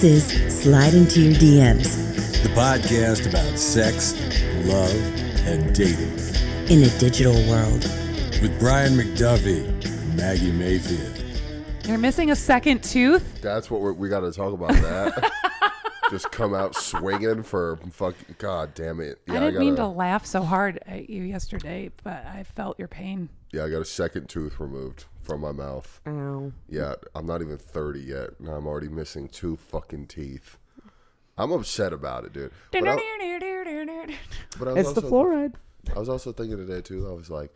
This is Slide Into Your DMs The podcast about sex, love, and dating in a digital world. with Brian McDuffie and Maggie Mayfield. You're missing a second tooth? That's what we're, we got to talk about. That just come out swinging for fucking god damn it. Yeah, I didn't mean to got a, laugh so hard at you yesterday, but I felt your pain. yeah, I got a second tooth removed from my mouth. Ow. Yeah, I'm not even 30 yet, and I'm already missing two fucking teeth. I'm upset about it, dude. But I, but I was It's the fluoride. I was also thinking today too. I was like,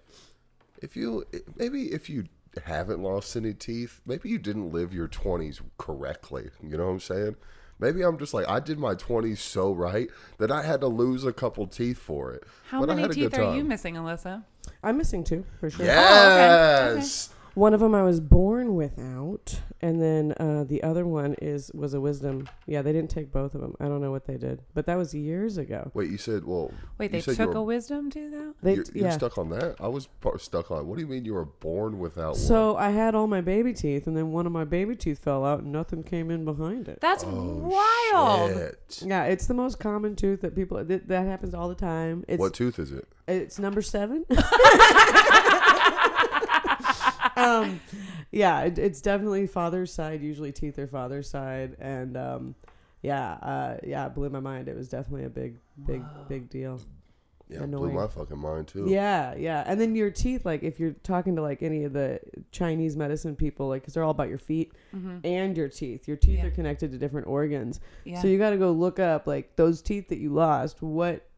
if you maybe if you haven't lost any teeth, maybe you didn't live your twenties correctly. You know what I'm saying? Maybe I'm just like I did my twenties so right that I had to lose a couple teeth for it. How but I many had a teeth good are you missing, Alyssa? I'm missing two for sure. Oh, yes. One of them I was born without, and then uh, the other one is was a wisdom. Yeah, they didn't take both of them. I don't know what they did, but that was years ago. Wait, you said well. Wait, you they said took you a wisdom tooth though. They You're, you're yeah. stuck on that. I was par- stuck on. What do you mean you were born without one? So I had all my baby teeth, and then one of my baby teeth fell out, and nothing came in behind it. That's Oh, wild. Shit. Yeah, it's the most common tooth that people that, that happens all the time. It's What tooth is it? It's number seven. um, yeah, it, it's definitely father's side. Usually teeth are father's side, and um, yeah, uh, yeah, it blew my mind. It was definitely a big, big, big deal. Yeah, Annoying. blew my fucking mind too. Yeah, yeah, and then your teeth, like if you're talking to like any of the Chinese medicine people, like because they're all about your feet and your teeth. Your teeth Mm-hmm. Yeah. are connected to different organs, Yeah. so you got to go look up like those teeth that you lost. What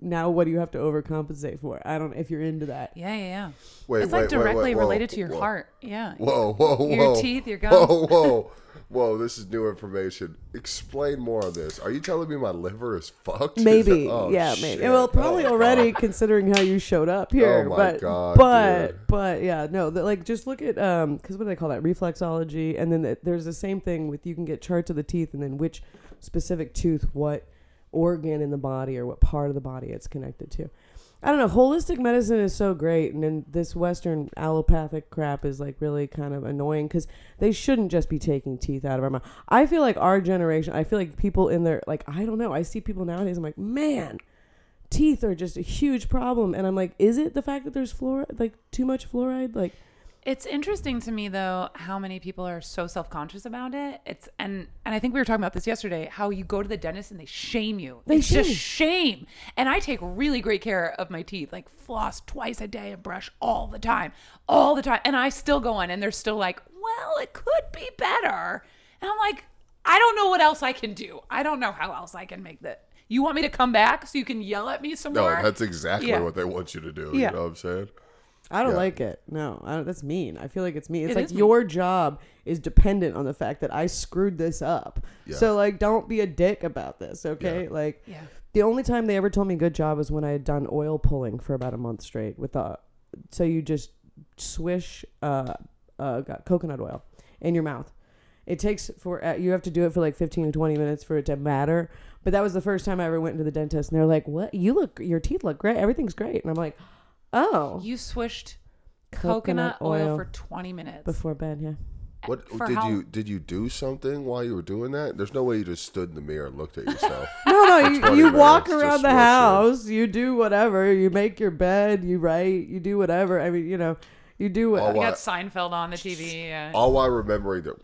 now? What do you have to overcompensate for? I don't. If you're into that. yeah, yeah, yeah. Wait, it's wait, like wait, directly wait, whoa, related to your whoa. heart. Yeah. Whoa, whoa, whoa. Your teeth, your gums. Whoa, whoa. Whoa, this is new information. Explain more of this. Are you telling me my liver is fucked? Is Maybe, it- oh, yeah, shit. maybe. Well, probably Oh, already God. considering how you showed up here. Oh, my but, God, but, dude. but yeah, no, the, like just look at um, because what do they call that? Reflexology, and then the, there's the same thing with you can get charts of the teeth, and then which specific tooth, what organ in the body or what part of the body it's connected to. I don't know. Holistic medicine is so great, and then this Western allopathic crap is like really kind of annoying because they shouldn't just be taking teeth out of our mouth. I feel like our generation. I feel like people in their like I don't know. I see people nowadays. I'm like, man, teeth are just a huge problem, and I'm like, is it the fact that there's fluoride, like too much fluoride? Like, It's interesting to me though how many people are so self-conscious about it. It's and and I think we were talking about this yesterday how you go to the dentist and they shame you. They it's just shame. shame. And I take really great care of my teeth, like floss twice a day and brush all the time. All the time. And I still go in and they're still like, "Well, it could be better." And I'm like, "I don't know what else I can do. I don't know how else I can make that. You want me to come back so you can yell at me some No, more?" that's exactly Yeah. what they want you to do. Yeah. You know what I'm saying? I don't Yeah. like it. No, I don't, that's mean. I feel like it's mean. It's It like is mean. your job is dependent on the fact that I screwed this up. Yeah. So like, don't be a dick about this, okay? Yeah. Like, Yeah. the only time they ever told me good job was when I had done oil pulling for about a month straight with the. So you just swish uh, uh, got coconut oil in your mouth. It takes for uh, you have to do it for like 15 to 20 minutes for it to matter. But that was the first time I ever went into the dentist and they're like, "What? You look your teeth look great. Everything's great." And I'm like, "Oh, You swished Coconut coconut, oil. oil for 20 minutes. before bed, yeah." What For did how- you did you do something while you were doing that? There's no way you just stood in the mirror and looked at yourself. No, no, you, you walk around the switch it. house, you do whatever, you make your bed, you write, you do whatever. I mean, you know, you do what. Oh, You got Seinfeld on the TV. Yeah. All while remembering that.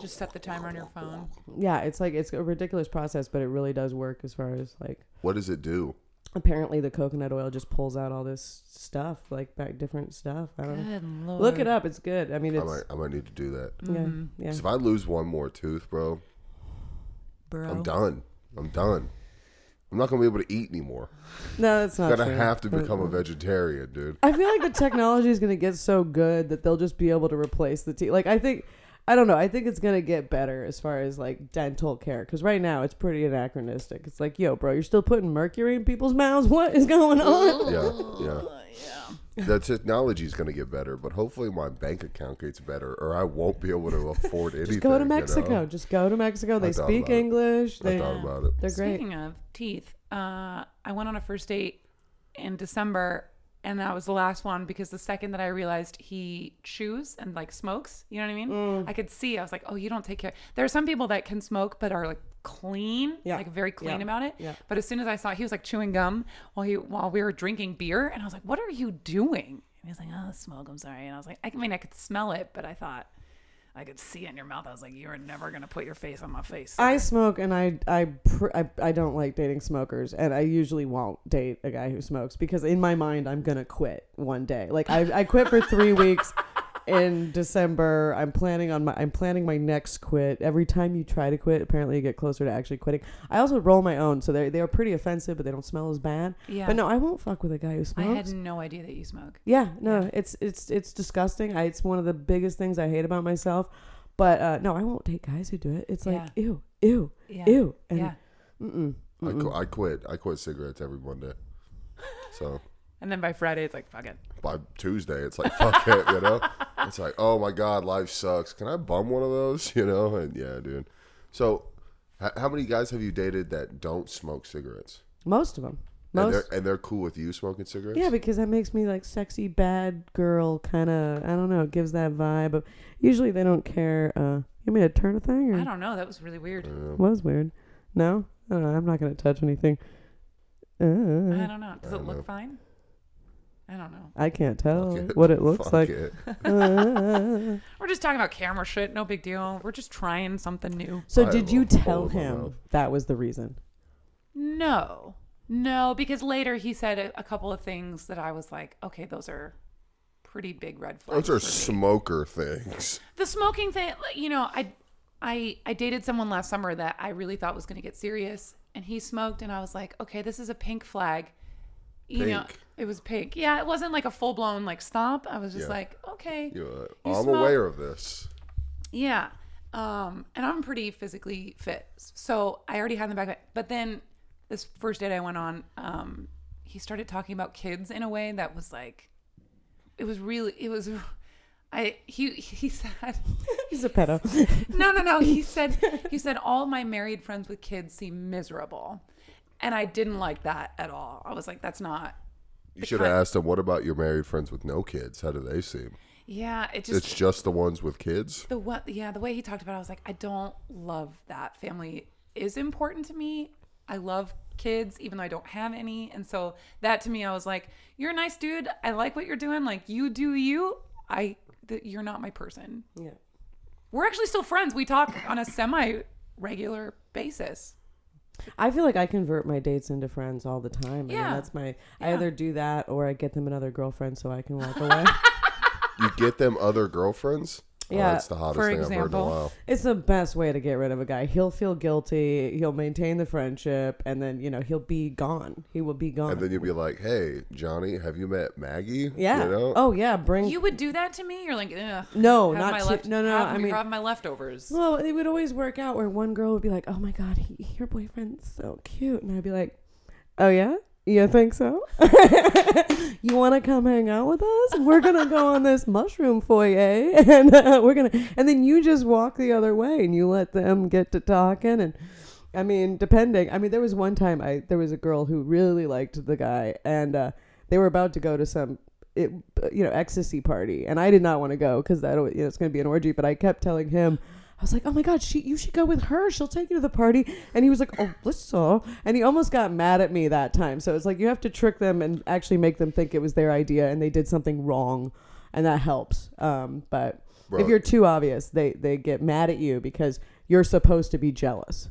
Just set the timer on your phone. yeah, it's like it's a ridiculous process, but it really does work as far as like What does it do? Apparently the coconut oil just pulls out all this stuff, like back different stuff. I don't know. Lord. Look it up, it's good. I mean, I might I might need to do that. yeah, Mm-hmm. yeah. 'Cause if I lose one more tooth, bro, bro. I'm done. I'm done. I'm not gonna be able to eat anymore. No, that's not I'm gonna true. have to become a vegetarian, dude. I feel like the technology is going to get so good that they'll just be able to replace the teeth. Like I think, I don't know. I think it's going to get better as far as like dental care because right now it's pretty anachronistic. It's like, yo, bro, you're still putting mercury in people's mouths. What is going on? Yeah, yeah. yeah. The technology is gonna get better, but hopefully my bank account gets better, or I won't be able to afford anything. Just go to you Mexico. know? Just go to Mexico. They speak about it. English. I They, thought about it. they're great. Speaking of teeth, uh, I went on a first date in December and that was the last one because the second that I realized he chews and like smokes, you know what I mean? Mm. I could see. I was like, oh, you don't take care. There are some people that can smoke but are like clean, Yeah. like very clean Yeah. about it. Yeah. But as soon as I saw he was like chewing gum while he while we were drinking beer, and I was like, what are you doing? And he was like, oh, smoke. I'm sorry. And I was like, I mean, I could smell it, but I thought I could see it in your mouth. I was like, you're never gonna put your face on my face. I smoke and I I, pr- I I don't like dating smokers and I usually won't date a guy who smokes because in my mind I'm gonna quit one day. Like I I quit for three weeks in December. I'm planning on my I'm planning my next quit. Every time you try to quit, apparently you get closer to actually quitting. I also roll my own, so they they are pretty offensive, but they don't smell as bad. Yeah. But no, I won't fuck with a guy who smokes. I had no idea that you smoke. Yeah, no, it's it's it's disgusting. I, it's one of the biggest things I hate about myself. But uh, no, I won't take guys who do it. It's like Yeah. ew, ew, Yeah. ew, and yeah. mm-mm. I, qu- I quit. I quit cigarettes every Monday. So And then by Friday, it's like, fuck it. by Tuesday, it's like fuck it, you know. It's like, oh my god, life sucks. Can I bum one of those, you know? And yeah, dude. So, h- how many guys have you dated that don't smoke cigarettes? most of them. And Most, they're and they're cool with you smoking cigarettes? yeah, because that makes me like sexy bad girl kind of. I don't know. It gives that vibe. But usually they don't care. Uh, you want me to turn a thing? Or? I don't know. That was really weird. Was weird. No, I don't know. I'm not gonna touch anything. I Uh, don't know. Does I it don't look know. fine? I don't know. I can't tell Fuck it. what it looks Fuck like. it. Uh, We're just talking about camera shit. No big deal. We're just trying something new. so I did have you a tell hole my him mouth. that was the reason? No, no, because later he said a, a couple of things that I was like, okay, those are pretty big red flags. Those are for me. smoker things. the smoking thing. like, You know, I, I, I dated someone last summer that I really thought was going to get serious, and he smoked, and I was like, okay, this is a pink flag. You know, it was pink. Yeah, it wasn't like a full blown like stomp. I was just Yeah. like, okay, You know, You I'm smoke- aware of this. Yeah. Um, and I'm pretty physically fit. So I already had in the back. of my- But then this first date I went on, um, he started talking about kids in a way that was like, it was really, it was, I, he, he said, He's a pedo. no, no, no. He said, he said, all my married friends with kids seem miserable. And I didn't like that at all. I was like, that's not, You should have asked him, what about your married friends with no kids? How do they seem? yeah, it just, It's just the ones with kids? the what yeah the way he talked about it, i was like i don't love that family is important to me i love kids even though i don't have any and so that to me i was like you're a nice dude i like what you're doing like you do you i th- you're not my person yeah. we're actually still friends we talk on a semi regular basis I feel like I convert my dates into friends all the time. I mean, Yeah. that's my. I either do that or I get them another girlfriend so I can walk away. You get them other girlfriends? Oh, Yeah, that's the hottest for thing I've heard in a example. while. it's the best way to get rid of a guy. He'll feel guilty. He'll maintain the friendship, and then you know he'll be gone. He will be gone. And then you'll be like, hey, Johnny, have you met Maggie? yeah. You know? Oh yeah. Bring. you would do that to me you're like Ugh, no, not my to, left, no, no. have, I mean, have my leftovers well, it would always work out where one girl would be like, "Oh my god, he, your boyfriend's so cute," and I'd be like, "Oh yeah." You think so? you want to come hang out with us? We're gonna go on this mushroom foyer, and uh, we're gonna, and then you just walk the other way, and you let them get to talking, and I mean, depending. I mean, there was one time I there was a girl who really liked the guy, and uh, they were about to go to some, it, you know, ecstasy party, and I did not want to go because that you know, it's to be an orgy. But I kept telling him, I was like, oh my god, she you should go with her. She'll take you to the party. And he was like, oh, listen. And he almost got mad at me that time. So it's like you have to trick them and actually make them think it was their idea and they did something wrong, and that helps. Um, but Bro. if you're too obvious, they they get mad at you because you're supposed to be jealous,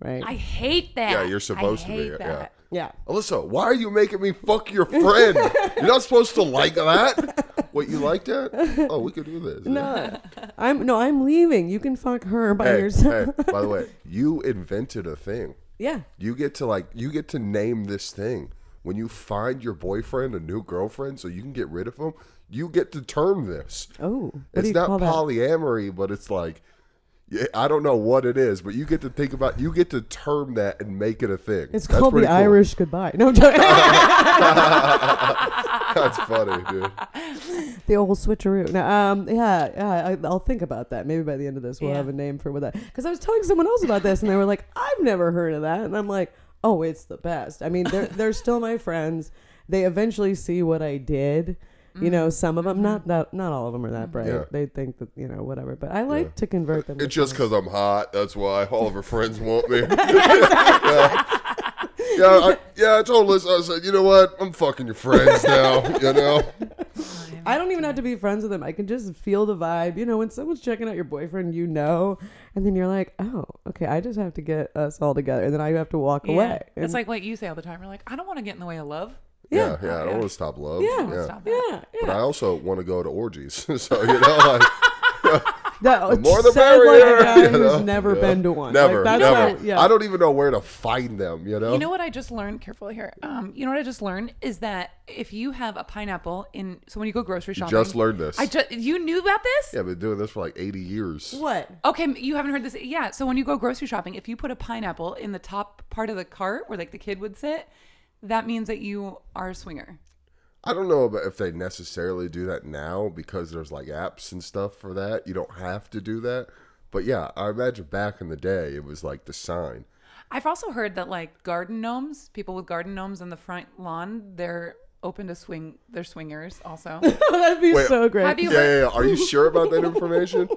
right? i hate that Yeah, you're supposed I to be, hate yeah. Yeah. Alyssa, why are you making me fuck your friend? You're not supposed to like that. What you like that? Oh, we could do this. No, I'm no, I'm leaving. You can fuck her by Hey, yourself. hey, by the way, you invented a thing. Yeah. You get to like you get to name this thing. When you find your boyfriend a new girlfriend so you can get rid of him, you get to term this. Oh, what do it's you not call that? polyamory, but it's like I don't know what it is, but you get to think about you get to term that and make it a thing. It's That's called the cool. Irish goodbye. No, I'm. That's funny, dude. the old switcheroo. No, um, yeah, yeah. I, I'll think about that. Maybe by the end of this, we'll Yeah. have a name for what that. Because I was telling someone else about this, and they were like, "I've never heard of that," and I'm like, "Oh, it's the best." I mean, they're they're still my friends. they eventually see what I did. You Mm-hmm. know, some of them, not that, not all of them are that bright. Yeah. They think that you know whatever. But I like to convert them. It's just because I'm hot. That's why all of her friends want me. yeah. Yeah, I, yeah, I told Liz, I said, you know what? I'm fucking your friends now, you know? I don't even have to be friends with them. I can just feel the vibe. You know, when someone's checking out your boyfriend, you know, and then you're like, oh, okay, I just have to get us all together, and then I have to walk Yeah. away. It's like what you say all the time. You're like, I don't want to get in the way of love. Yeah, yeah, I Yeah. don't want to stop love. Yeah. Yeah. Stop that. yeah, But. I also want to go to orgies. so, you know, like, That, the more the said like merrier. a guy you who's never Yeah. been to one. Never, like, that's never. How, yeah. I don't even know where to find them, you know? You know what I just learned? Careful here. Um, you know what I just learned is that if you have a pineapple in, so when you go grocery shopping, Just learned this. I just you knew about this? yeah, I've been doing this for like 80 years. What? Okay, you haven't heard this. Yeah. So when you go grocery shopping, if you put a pineapple in the top part of the cart where like the kid would sit, that means that you are a swinger. I don't know about if they necessarily do that now because there's like apps and stuff for that. You don't have to do that. But yeah, I imagine back in the day it was like the sign. I've also heard that like garden gnomes, people with garden gnomes on the front lawn, they're open to swing. They're swingers also. That'd be Wait, so great. Have you Yeah, heard? yeah, yeah. Are you sure about that information?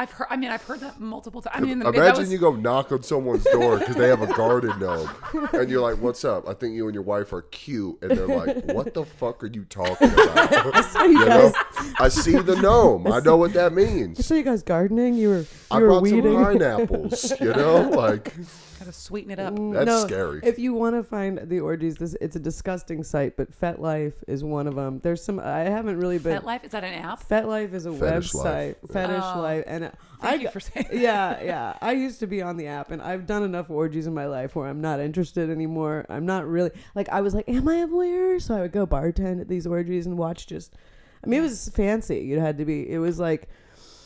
I've heard. I mean, I've heard that multiple times. I mean, that Imagine was, you go knock on someone's door because they have a garden gnome, and you're like, "What's up? I think you and your wife are cute," and they're like, "What the fuck are you talking about?" So you You guys, know? I see the gnome. I know what that means. so you guys gardening? You were you I were brought weeding. some pineapples. You know, like gotta sweeten it up. that's no, scary. If you want to find the orgies, this it's a disgusting site, but FetLife is one of them. There's some I haven't really been. FetLife is that an app? FetLife is a Fetish website. Life. Fetish Oh. Life, and uh, Thank I you for saying. yeah, yeah. I used to be on the app, and I've done enough orgies in my life where I'm not interested anymore. I'm not really like I was like, am I a voyeur? So I would go bartend at these orgies and watch just. I mean, it was fancy. You had to be. It was like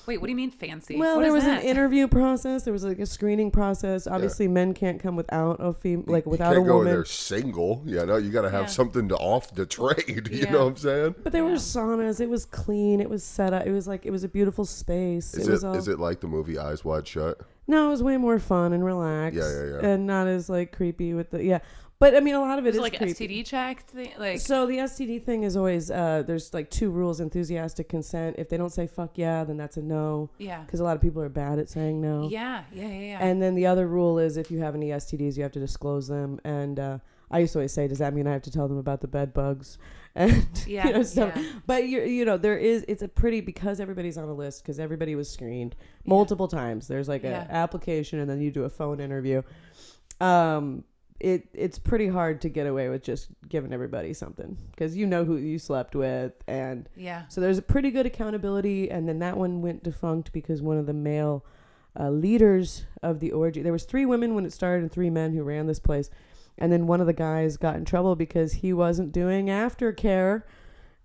Wait, what do you mean fancy? well, What there is was that? an interview process. There was like a screening process. Obviously, men can't come without a fem- like without you a can't go in there single. You know, you got to have Yeah. something to off the trade. You Yeah. know what I'm saying? But there were saunas. It was clean. It was set up. It was like it was a beautiful space. Is it was it all is it like the movie Eyes Wide Shut? no. It was way more fun and relaxed. Yeah, yeah, yeah. And not as like creepy with the yeah. But I mean, a lot of it Is like creepy. STD checked? Thing? Like So the STD thing is always uh, there's like two rules: enthusiastic consent. If they don't say "fuck yeah," then that's a no. yeah, Because a lot of people are bad at saying no. yeah, yeah, yeah, yeah. And then the other rule is if you have any STDs, you have to disclose them. And uh, I used to always say, does that mean I have to tell them about the bed bugs? And Yeah, you know, stuff. yeah. But you you know there is it's a pretty because everybody's on a list because everybody was screened multiple times. There's like Yeah. a application and then you do a phone interview. Um, it it's pretty hard to get away with just giving everybody something because you know who you slept with and yeah. so there's a pretty good accountability, and then that one went defunct because one of the male uh, leaders of the orgy. There was three women when it started and three men who ran this place, and then one of the guys got in trouble because he wasn't doing aftercare,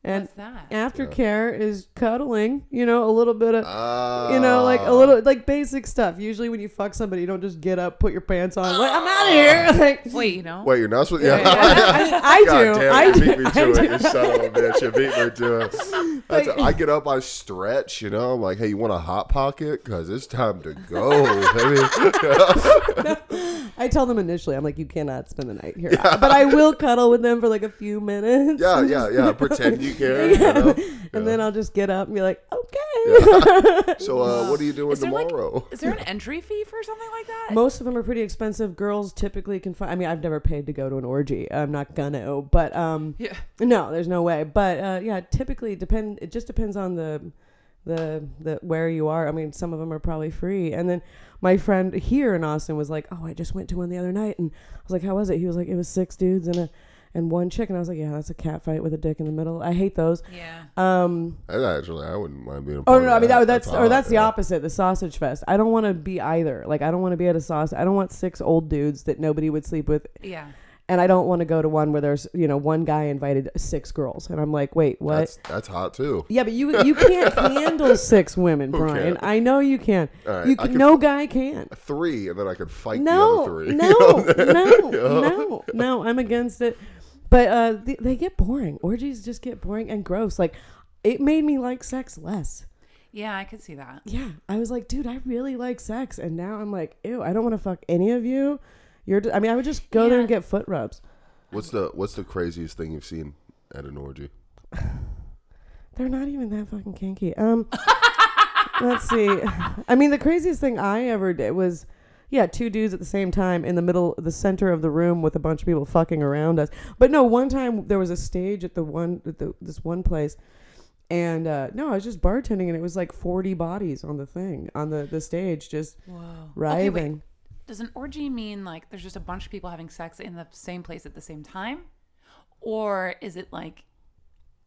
and What's that? aftercare is cuddling. You know, a little bit of. Uh, You know, like a little, like basic stuff. Usually, when you fuck somebody, you don't just get up, put your pants on, like I'm out of here. Like, Wait, you know? Wait, you're not supposed. Yeah, Yeah, yeah. I, I God do. damn I it, do. beat me I to do. it, you son of a bitch. You beat me to it. That's I get up, I stretch, you know. I'm like, hey, you want a hot pocket? Because it's time to go, baby. I tell them initially, I'm like, you cannot spend the night here, but I will cuddle with them for like a few minutes. yeah, yeah, yeah. Pretend you care. You know? and then I'll just get up and be like, okay. So, uh, what are you doing Is there, like- tomorrow? Is there an entry fee for something like that? Most of them are pretty expensive. Girls typically can find. I mean, I've never paid to go to an orgy. I'm not gonna, but um, yeah. no, there's no way. But uh, yeah, typically depend. It just depends on the, the the where you are. I mean, some of them are probably free. And then my friend here in Austin was like, "Oh, I just went to one the other night," and I was like, "How was it?" He was like, "It was six dudes and a and one chick," and I was like, "Yeah, that's a cat fight with a dick in the middle. I hate those." Yeah. Um, I actually, I wouldn't mind being. A Oh no, no, of I mean that, that. that's or that's the opposite. The sausage fest. I don't want to be either. Like I don't want to be at a sausage. I don't want six old dudes that nobody would sleep with, Yeah. and I don't want to go to one where there's you know one guy invited six girls, and I'm like, wait, what? That's that's hot too. yeah, but you you can't handle six women, Brian. can? I know you can. All right, you can, can- no guy can. Three, and then I could fight No, the other three. no, no, no, no. I'm against it. But uh, they, they get boring. Orgies just get boring and gross. Like it made me like sex less. Yeah, I could see that. yeah, I was like, dude, I really like sex, and now I'm like, ew, I don't want to fuck any of you. You're, I mean, I would just go there and get foot rubs. What's the What's the craziest thing you've seen at an orgy? They're not even that fucking kinky. Um, let's see. I mean, the craziest thing I ever did was, yeah, two dudes at the same time in the middle, the center of the room with a bunch of people fucking around us. But no, one time there was a stage at the one, at the, this one place, and uh, no, I was just bartending, and it was like forty bodies on the thing on the the stage, just Whoa. writhing. Okay. Does an orgy mean like there's just a bunch of people having sex in the same place at the same time? Or is it like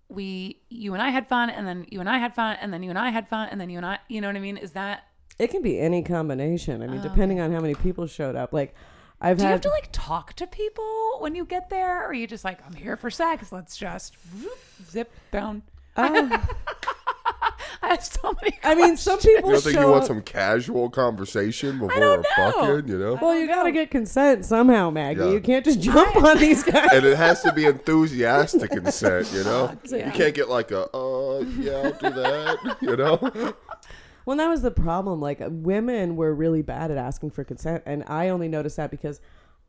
we you and I had fun and then you and I had fun and then you and I had fun and then you and I you know what I mean? Is that It can be any combination. I mean, depending on how many people showed up. Like, I've do you have to like talk to people when you get there? Or are you just like, I'm here for sex, let's just whoop, zip down? Uh, I have so many I mean, some people You don't think show you want up- some casual conversation before don't know. fucking? You know. Well, you gotta get consent somehow, Maggie. Yeah. You can't just jump on these guys. and it has to be enthusiastic consent, you know? yeah. You can't get like a, uh, yeah, I'll do that, you know? Well, that was the problem. Like, uh, women were really bad at asking for consent, and I only noticed that because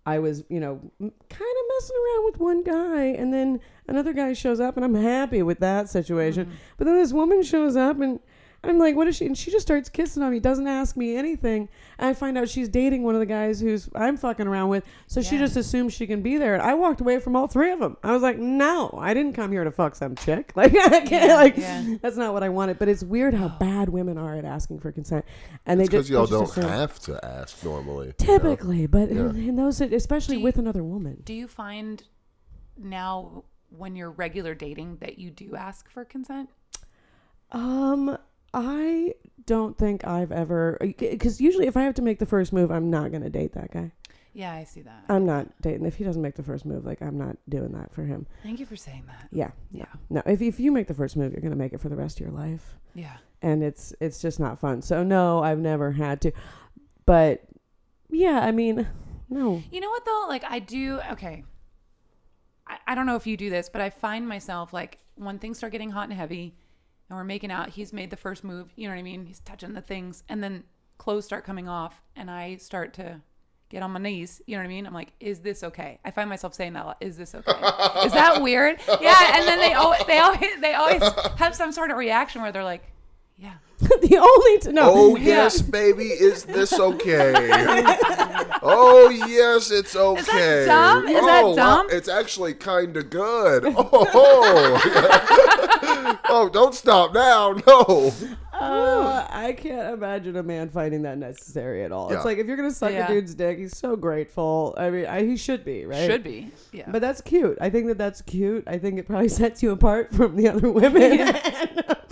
I was, you know, kind of messing around with one guy, and then another guy shows up, and I'm happy with that situation. But then this woman shows up, and I'm like, what is she? And she just starts kissing on me, doesn't ask me anything. And I find out she's dating one of the guys who's I'm fucking around with, so she just assumes she can be there. And I walked away from all three of them. I was like, no, I didn't come here to fuck some chick. Like, I can't, Yeah, like, yeah. that's not what I wanted. But it's weird how bad women are at asking for consent, and they Because just y'all don't assume- have to ask normally. you know? Typically, but Yeah. in, in those, especially you- with another woman. Do you find now when you're regular dating that you do ask for consent? Um, I don't think I've ever uh, because usually if I have to make the first move, I'm not gonna date that guy. Yeah, I see that. I'm not dating if he doesn't make the first move. Like I'm not doing that for him. Thank you for saying that. Yeah, Yeah. no. If if you make the first move, you're gonna make it for the rest of your life, Yeah. and it's it's just not fun. So no, I've never had to. But yeah, I mean, no. You know what though? Like I do. Okay. I, I don't know if you do this, but I find myself like when things start getting hot and heavy, and we're making out. He's made the first move. You know what I mean? He's touching the things, and then clothes start coming off, and I start to get on my knees. You know what I mean? I'm like, is this okay? I find myself saying that. Is this okay? is that weird? Yeah. And then they always they always they always have some sort of reaction where they're like, yeah. the only t- no. Oh, yes, baby, is this okay? oh, yes, it's okay. Is that dumb? Is that oh, wow, dumb? it's actually kind of good. Oh, oh, don't stop now. No. Uh, I can't imagine a man finding that necessary at all. Yeah. It's like if you're gonna suck Yeah. a dude's dick, he's so grateful. I mean, I, he should be, right? Should be. Yeah. But that's cute. I think that that's cute. I think it probably sets you apart from the other women.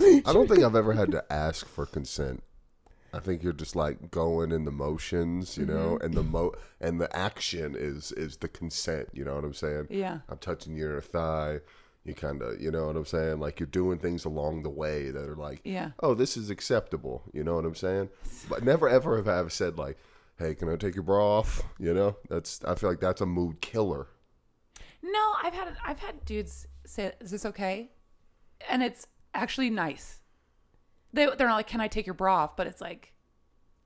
I don't think I've ever had to ask for consent. I think you're just like going in the motions, you know, Mm-hmm. and the mo and the action is is the consent. You know what I'm saying? Yeah. I'm touching your thigh. You kind of, you know what I'm saying? Like you're doing things along the way that are like, Yeah. oh, this is acceptable. You know what I'm saying? But never ever have I ever said like, hey, can I take your bra off? You know, that's I feel like that's a mood killer. No, I've had I've had dudes say, "Is this okay?" And it's actually nice. They they're not like, "Can I take your bra off?" But it's like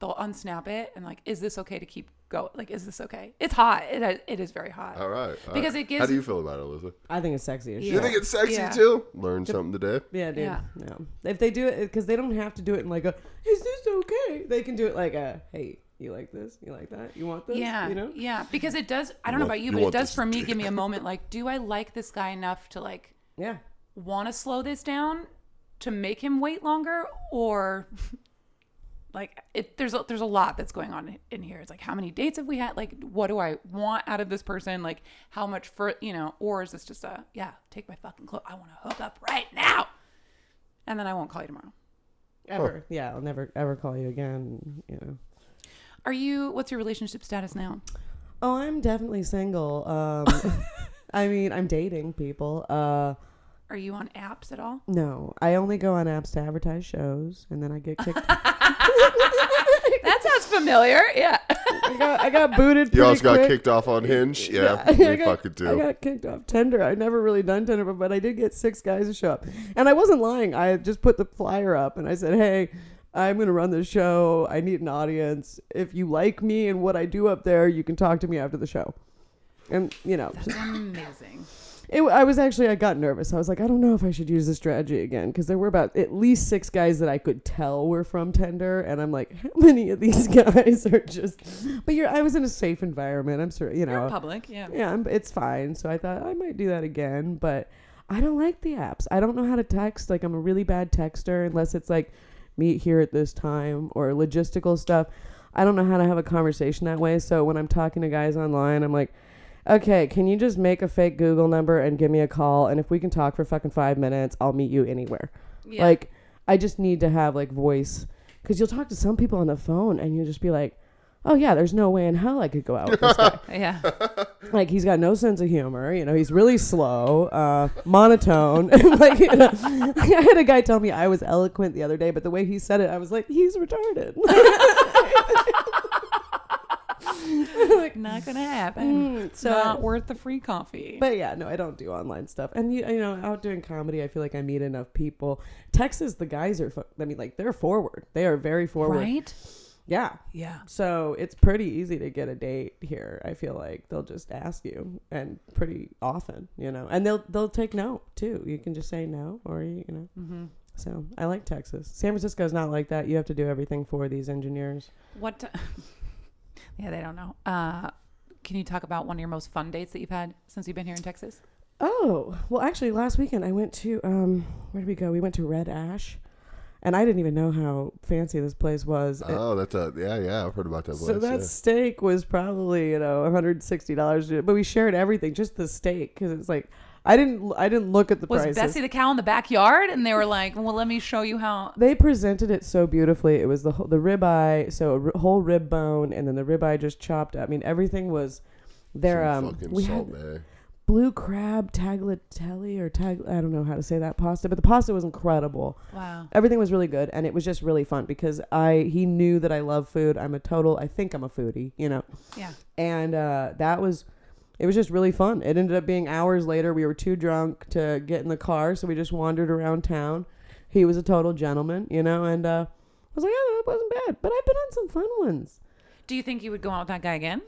they'll unsnap it and like, "Is this okay to keep going?" Like, "Is this okay?" It's hot. It it is very hot. All right. all Because right. it gives- How do you feel about it, Elizabeth? I think it's sexy as Yeah. You think it's sexy Yeah. too? Learn something today. Yeah, dude. Yeah. Yeah. If they do it, because they don't have to do it in like a, is this okay? They can do it like a, hey, you like this? You like that? You want this? Yeah, You know? yeah, because it does. I don't know want- about you, you but it does for me. Give me a moment. Like, do I like this guy enough to like Yeah. want to slow this down to make him wait longer, or like it? There's a, there's a lot that's going on in here. It's like how many dates have we had? Like, what do I want out of this person? Like, how much for you know? Or is this just a yeah? Take my fucking clothes. I want to hook up right now, and then I won't call you tomorrow. Ever. Yeah, I'll never ever call you again. You know. Are you? What's your relationship status now? Oh, I'm definitely single. Um, I mean, I'm dating people. Uh, Are you on apps at all? no, I only go on apps to advertise shows, and then I get kicked. That sounds familiar. Yeah. I got I got booted. You also pretty got quick. kicked off on Hinge. Yeah, I we got- fucking I got kicked off Tinder. I'd never really done Tinder, but, but I did get six guys to show up. And I wasn't lying. I just put the flyer up and I said, hey, I'm going to run this show. I need an audience. If you like me and what I do up there, you can talk to me after the show. And you know, That's amazing. It, I was actually I got nervous. I was like, I don't know if I should use this strategy again because there were about at least six guys that I could tell were from Tinder, and I'm like, how many of these guys are just? But you're, I was in a safe environment. I'm sure you You're know. public, yeah. Yeah, I'm, it's fine. So I thought I might do that again, but I don't like the apps. I don't know how to text. Like I'm a really bad texter unless it's like meet here at this time or logistical stuff. I don't know how to have a conversation that way. So when I'm talking to guys online, I'm like, okay, can you just make a fake Google number and give me a call? And if we can talk for fucking five minutes, I'll meet you anywhere. Yeah. Like I just need to have like voice because you'll talk to some people on the phone and you'll just be like, oh yeah, there's no way in hell I could go out with this guy. yeah. like he's got no sense of humor. You know, he's really slow, uh, monotone. like you know, I had a guy tell me I was eloquent the other day, but the way he said it, I was like, he's retarded. Like, not gonna happen. Mm, so- Not worth the free coffee. But yeah, no, I don't do online stuff. And you, you know, out doing comedy, I feel like I meet enough people. Texas, the guys are. I mean, like they're forward. They are very forward. right? Yeah. Yeah. So it's pretty easy to get a date here. I feel like they'll just ask you, and pretty often, you know, and they'll they'll take no too. You can just say no, or you, you know. Mm-hmm. So I like Texas. San Francisco's not like that. You have to do everything for these engineers. What? t- yeah, they don't know. Uh, can you talk about one of your most fun dates that you've had since you've been here in Texas? Oh well, actually, last weekend I went to um, where did we go? We went to Red Ash, and I didn't even know how fancy this place was. It- Oh, that's a yeah, yeah. I've heard about that place. so that yeah. steak was probably you know 160 dollars, but we shared everything, just the steak, because it's like I didn't I didn't look at the Was prices. Bessie the cow in the backyard? And they were like, "Well, let me show you how." they presented it so beautifully. It was the whole, the ribeye, so a r- whole rib bone, and then the ribeye just chopped. I mean, everything was there. Some Um, fucking we salt had bay. blue crab tagliatelle or tag. I don't know how to say that pasta, but the pasta was incredible. Wow. Everything was really good, and it was just really fun because I he knew that I love food. I'm a total. I think I'm a foodie, you know, Yeah. and uh, that was. It was just really fun. It ended up being hours later. We were too drunk to get in the car, so we just wandered around town. He was a total gentleman, you know, and uh, I was like, oh, it wasn't bad. But I've been on some fun ones. Do you think you would go out with that guy again?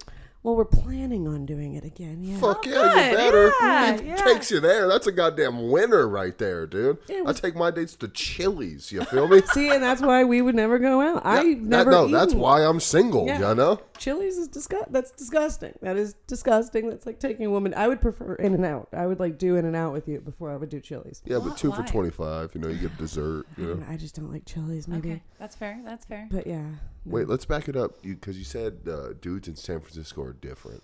Well, we're planning on doing it again. Yeah. Fuck yeah, good. you better. Yeah, it yeah. takes you there. That's a goddamn winner right there, dude. Yeah, it I take my dates to Chili's. You feel me? See, and that's why we would never go out. I never. that, no, that's why I'm single. Yeah. You know? Chili's is disgust. That's disgusting. That is disgusting. That's like taking a woman. I would prefer In and Out. I would like do In and Out with you before I would do Chili's. Yeah, Why- but two for twenty five. You know, you get dessert. I, You know. know, I just don't like Chili's. Maybe, Okay, that's fair. That's fair. but yeah. no. Wait, let's back it up because you, said uh, dudes in San Francisco are different.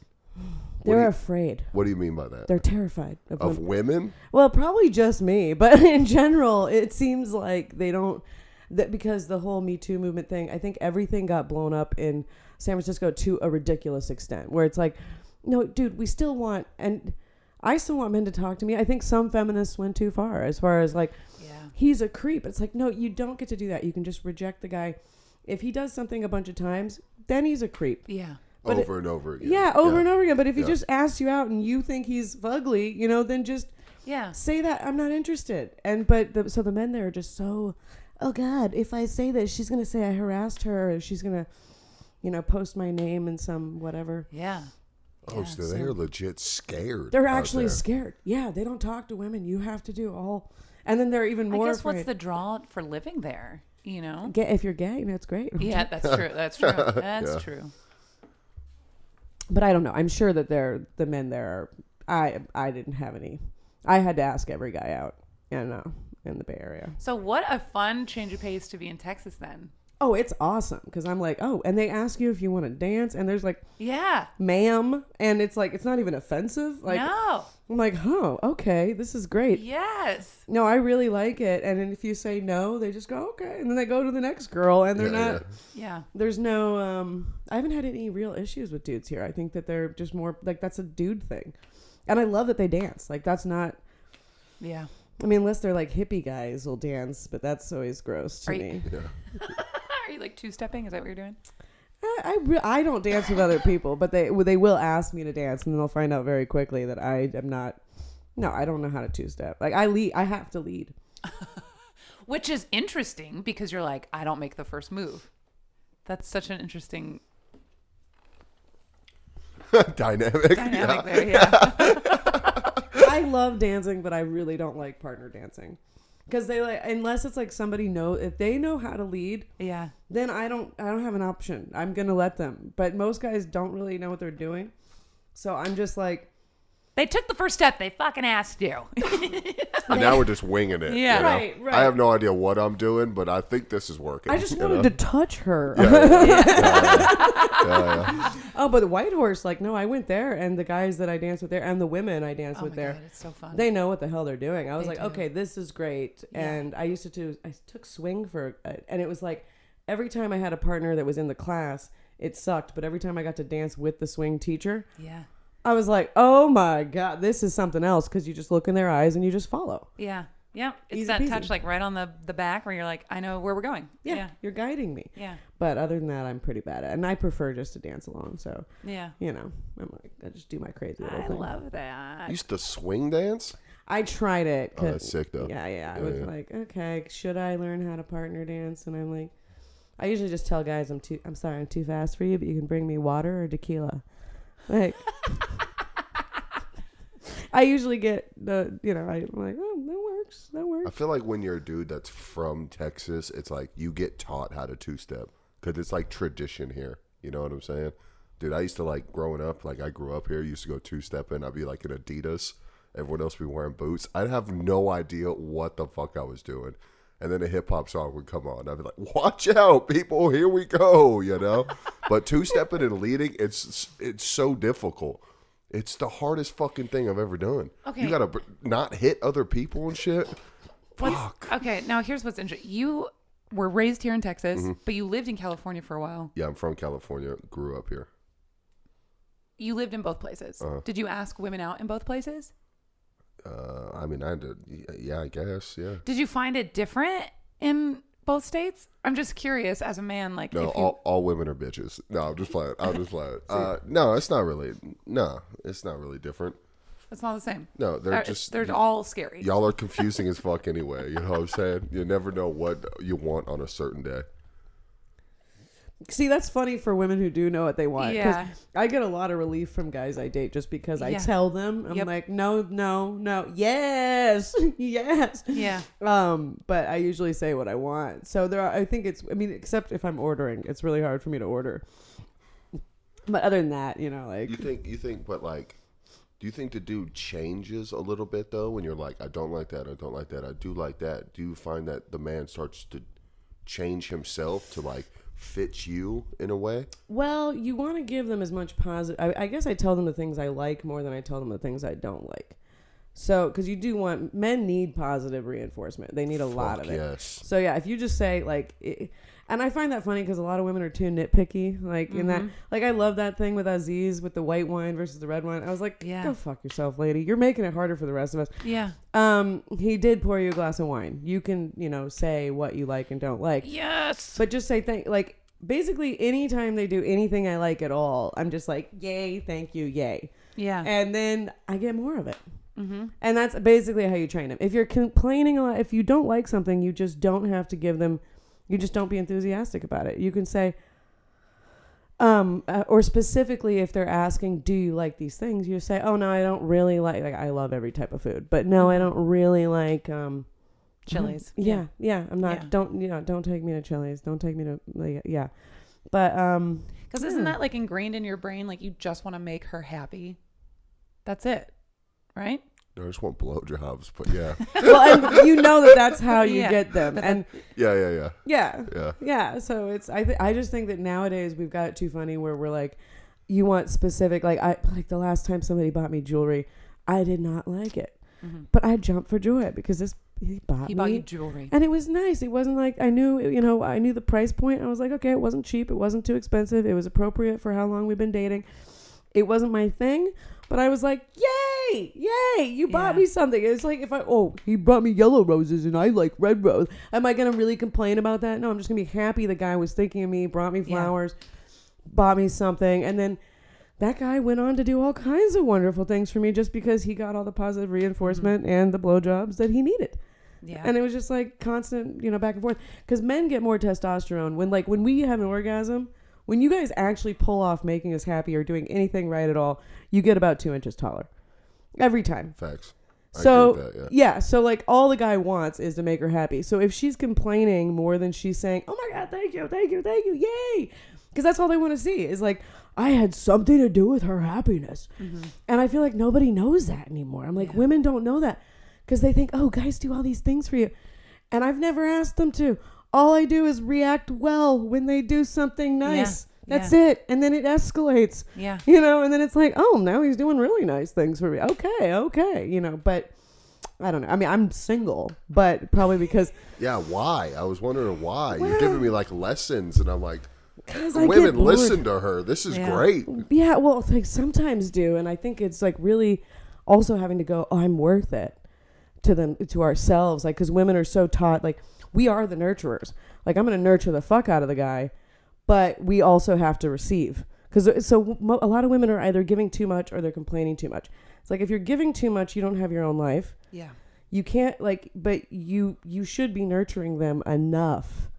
They're you- afraid. What do you mean by that? They're terrified of, Of women. women? Well, probably just me, but in general, it seems like they don't. That because the whole Me Too movement thing, I think everything got blown up in San Francisco to a ridiculous extent, where it's like, no, dude, we still want, and I still want men to talk to me. I think some feminists went too far, as far as like, Yeah. he's a creep. It's like, no, you don't get to do that. You can just reject the guy. If he does something a bunch of times, then he's a creep. Yeah. But it- over and over again. Yeah, over and over again. But if he Yeah. just asks you out and you think he's ugly, you know, then just Yeah. say that I'm not interested. And but the, so the men there are just so, oh God, if I say this, she's gonna say I harassed her, or she's gonna, you know, post my name in some whatever. Yeah. Oh, Yeah, so so- they're legit scared. They're actually there. scared. Yeah, they don't talk to women. You have to do all, and then they're even more I guess afraid. what's the draw for living there? You know. Ga- if you're gay, that's great. Yeah, that's true. That's true. That's Yeah. true. But I don't know. I'm sure that they're the men there. Are, I I didn't have any. I had to ask every guy out. You uh, know, in the Bay Area. So what a fun change of pace to be in Texas then. Oh, it's awesome because I'm like, oh, and they ask you if you want to dance, and there's like, Yeah. ma'am, and it's like it's not even offensive. Like no. I'm like, oh, okay, this is great. Yes. No, I really like it. And then if you say no, they just go okay, and then they go to the next girl, and they're Yeah, not. yeah. Yeah. There's no. um I haven't had any real issues with dudes here. I think that they're just more like that's a dude thing, and I love that they dance. Like that's not. Yeah. I mean, unless they're like hippie guys will dance, but that's always gross to Are you- me. Yeah. Are you like two stepping? Is that what you're doing? I I, re- I don't dance with other people, but they they will ask me to dance, and then they'll find out very quickly that I am not. No, I don't know how to two step. Like I lead, I have to lead. Which is interesting because you're like, I don't make the first move. That's such an interesting. Dynamic. dynamic yeah. there. Yeah. I love dancing, but I really don't like partner dancing. Because they like unless it's like somebody know if they know how to lead, yeah. then I don't I don't have an option. I'm gonna let them. But most guys don't really know what they're doing. So I'm just like They took the first step. They fucking asked you. And now we're just winging it. Yeah. you know? Right, right. I have no idea what I'm doing, but I think this is working. I just you wanted know? to touch her. Yeah, yeah. oh, but the White Horse, like, no, I went there, and the guys that I danced with there, and the women I danced oh with my there, god, it's so fun. they know what the hell they're doing. I was They like, do. okay, this is great. And I used to do, I took swing for, uh, and it was like every time I had a partner that was in the class, it sucked. But every time I got to dance with the swing teacher, yeah. I was like, oh my god, this is something else because you just look in their eyes and you just follow. Yeah. Yeah. It's Easy that peasy. touch like right on the the back where you're like, I know where we're going. Yeah, Yeah. you're guiding me. Yeah. But other than that, I'm pretty bad at, it. and I prefer just to dance along. So Yeah. you know, I'm like, I just do my crazy little I thing. love that. You used to swing dance? I tried it. Oh, that's sick, though. Yeah, yeah. I Yeah, was yeah. like, okay, should I learn how to partner dance? And I'm like, I usually just tell guys, I'm too, I'm sorry, I'm too fast for you, but you can bring me water or tequila. Like, I usually get the, you know, I, I'm like, oh, that works, that works. I feel like when you're a dude that's from Texas, it's like you get taught how to two step because it's like tradition here. You know what I'm saying? Dude, I used to like growing up, like I grew up here, used to go two stepping. I'd be like in Adidas. Everyone else be wearing boots. I'd have no idea what the fuck I was doing. And then a hip hop song would come on. I'd be like, "Watch out, people! Here we go!" You know. but two stepping and leading, it's it's so difficult. It's the hardest fucking thing I've ever done. Okay. You gotta not hit other people and shit. What's, Fuck. okay, now here's what's interesting. You were raised here in Texas, Mm-hmm. but you lived in California for a while. Yeah, I'm from California. Grew up here. You lived in both places. Uh-huh. Did you ask women out in both places? Uh, I mean, I did. Yeah, I guess. Yeah. Did you find it different in both states? I'm just curious as a man, like No, if you, all, all women are bitches. No, I'm just playing. I'm just playing. Uh, no, it's not really. No, it's not really different. it's not the same. No, they're Uh, just. they're all scary. Y'all are confusing as fuck anyway. You know what I'm saying? You never know what you want on a certain day. See, that's funny for women who do know what they want. Yeah. I get a lot of relief from guys I date just because I Yeah. tell them, I'm Yep. like, no, no, no, yes, yes. Yeah. Um, but I usually say what I want. So there are, I think it's, I mean, except if I'm ordering, it's really hard for me to order. But other than that, you know, like, You think? You think? But like, do you think the dude changes a little bit though? When you're like, I don't like that. I don't like that. I do like that. Do you find that the man starts to change himself to like fit you in a way? well, you want to give them as much positive. I, I guess I tell them the things I like more than I tell them the things I don't like. So, because you do want men need positive reinforcement. They need a lot of it. yes. So yeah, if you just say like, i and I find that funny because a lot of women are too nitpicky. Like in that, like I love that thing with Aziz with the white wine versus the red wine. I was like, Yeah. go fuck yourself, lady. You're making it harder for the rest of us. Yeah. Um, he did pour you a glass of wine. You can, you know, say what you like and don't like, Yes. but just say thank. Like basically, anytime they do anything I like at all, I'm just like, yay, thank you, yay, Yeah. and then I get more of it. Mm-hmm. And that's basically how you train them. If you're complaining a lot, if you don't like something, you just don't have to give them. You just don't be enthusiastic about it. You can say, um, uh, or specifically if they're asking, "Do you like these things?" You say, "Oh no, I don't really like. Like I love every type of food, but no, I don't really like um, Chili's. Yeah, yeah. I'm not. Yeah. Don't you know? Don't take me to Chili's. Don't take me to like, yeah. But um, Because isn't that like ingrained in your brain? Like you just want to make her happy. That's it, right? I just want blowjobs, but yeah, well, and you know that that's how you Yeah, get them, and yeah, yeah, yeah, yeah, yeah. Yeah, so it's I th- I just think that nowadays we've got it too funny where we're like, you want specific like I like the last time somebody bought me jewelry, I did not like it, mm-hmm. but I jumped for joy because this he bought. He me bought you jewelry. and it was nice. It wasn't like I knew you know I knew the price point. I was like okay, it wasn't cheap, it wasn't too expensive, it was appropriate for how long we've been dating. It wasn't my thing, but I was like, yay, yay, you bought Yeah. me something. It's like if I, oh, he brought me yellow roses and I like red rose. Am I going to really complain about that? No, I'm just going to be happy the guy was thinking of me, brought me Yeah. flowers, bought me something. And then that guy went on to do all kinds of wonderful things for me just because he got all the positive reinforcement mm-hmm. and the blowjobs that he needed. Yeah. And it was just like constant, you know, back and forth. Because men get more testosterone when, like, when we have an orgasm, when you guys actually pull off making us happy or doing anything right at all, you get about two inches taller every time. Facts. I So agree that, yeah. yeah, so like all the guy wants is to make her happy. So if she's complaining more than she's saying, "Oh my god, thank you, thank you, thank you, yay," because that's all they want to see is like I had something to do with her happiness, mm-hmm. and I feel like nobody knows that anymore. I'm like women don't know that because they think, "Oh, guys do all these things for you," and I've never asked them to. All I do is react well when they do something nice. That's yeah. it, and then it escalates Yeah. you know and then it's like oh now he's doing really nice things for me okay okay you know but i don't know i mean i'm single but probably because Yeah, why? I was wondering why. You're giving me like lessons, and I'm like, women, listen to her. This is Yeah. great. yeah well it's like sometimes do and i think it's like really also having to go oh i'm worth it to them to ourselves like because women are so taught like we are the nurturers like i'm gonna nurture the fuck out of the guy but we also have to receive. Because so a lot of women are either giving too much or they're complaining too much. It's like if you're giving too much you don't have your own life. Yeah. you can't like but you you should be nurturing them enough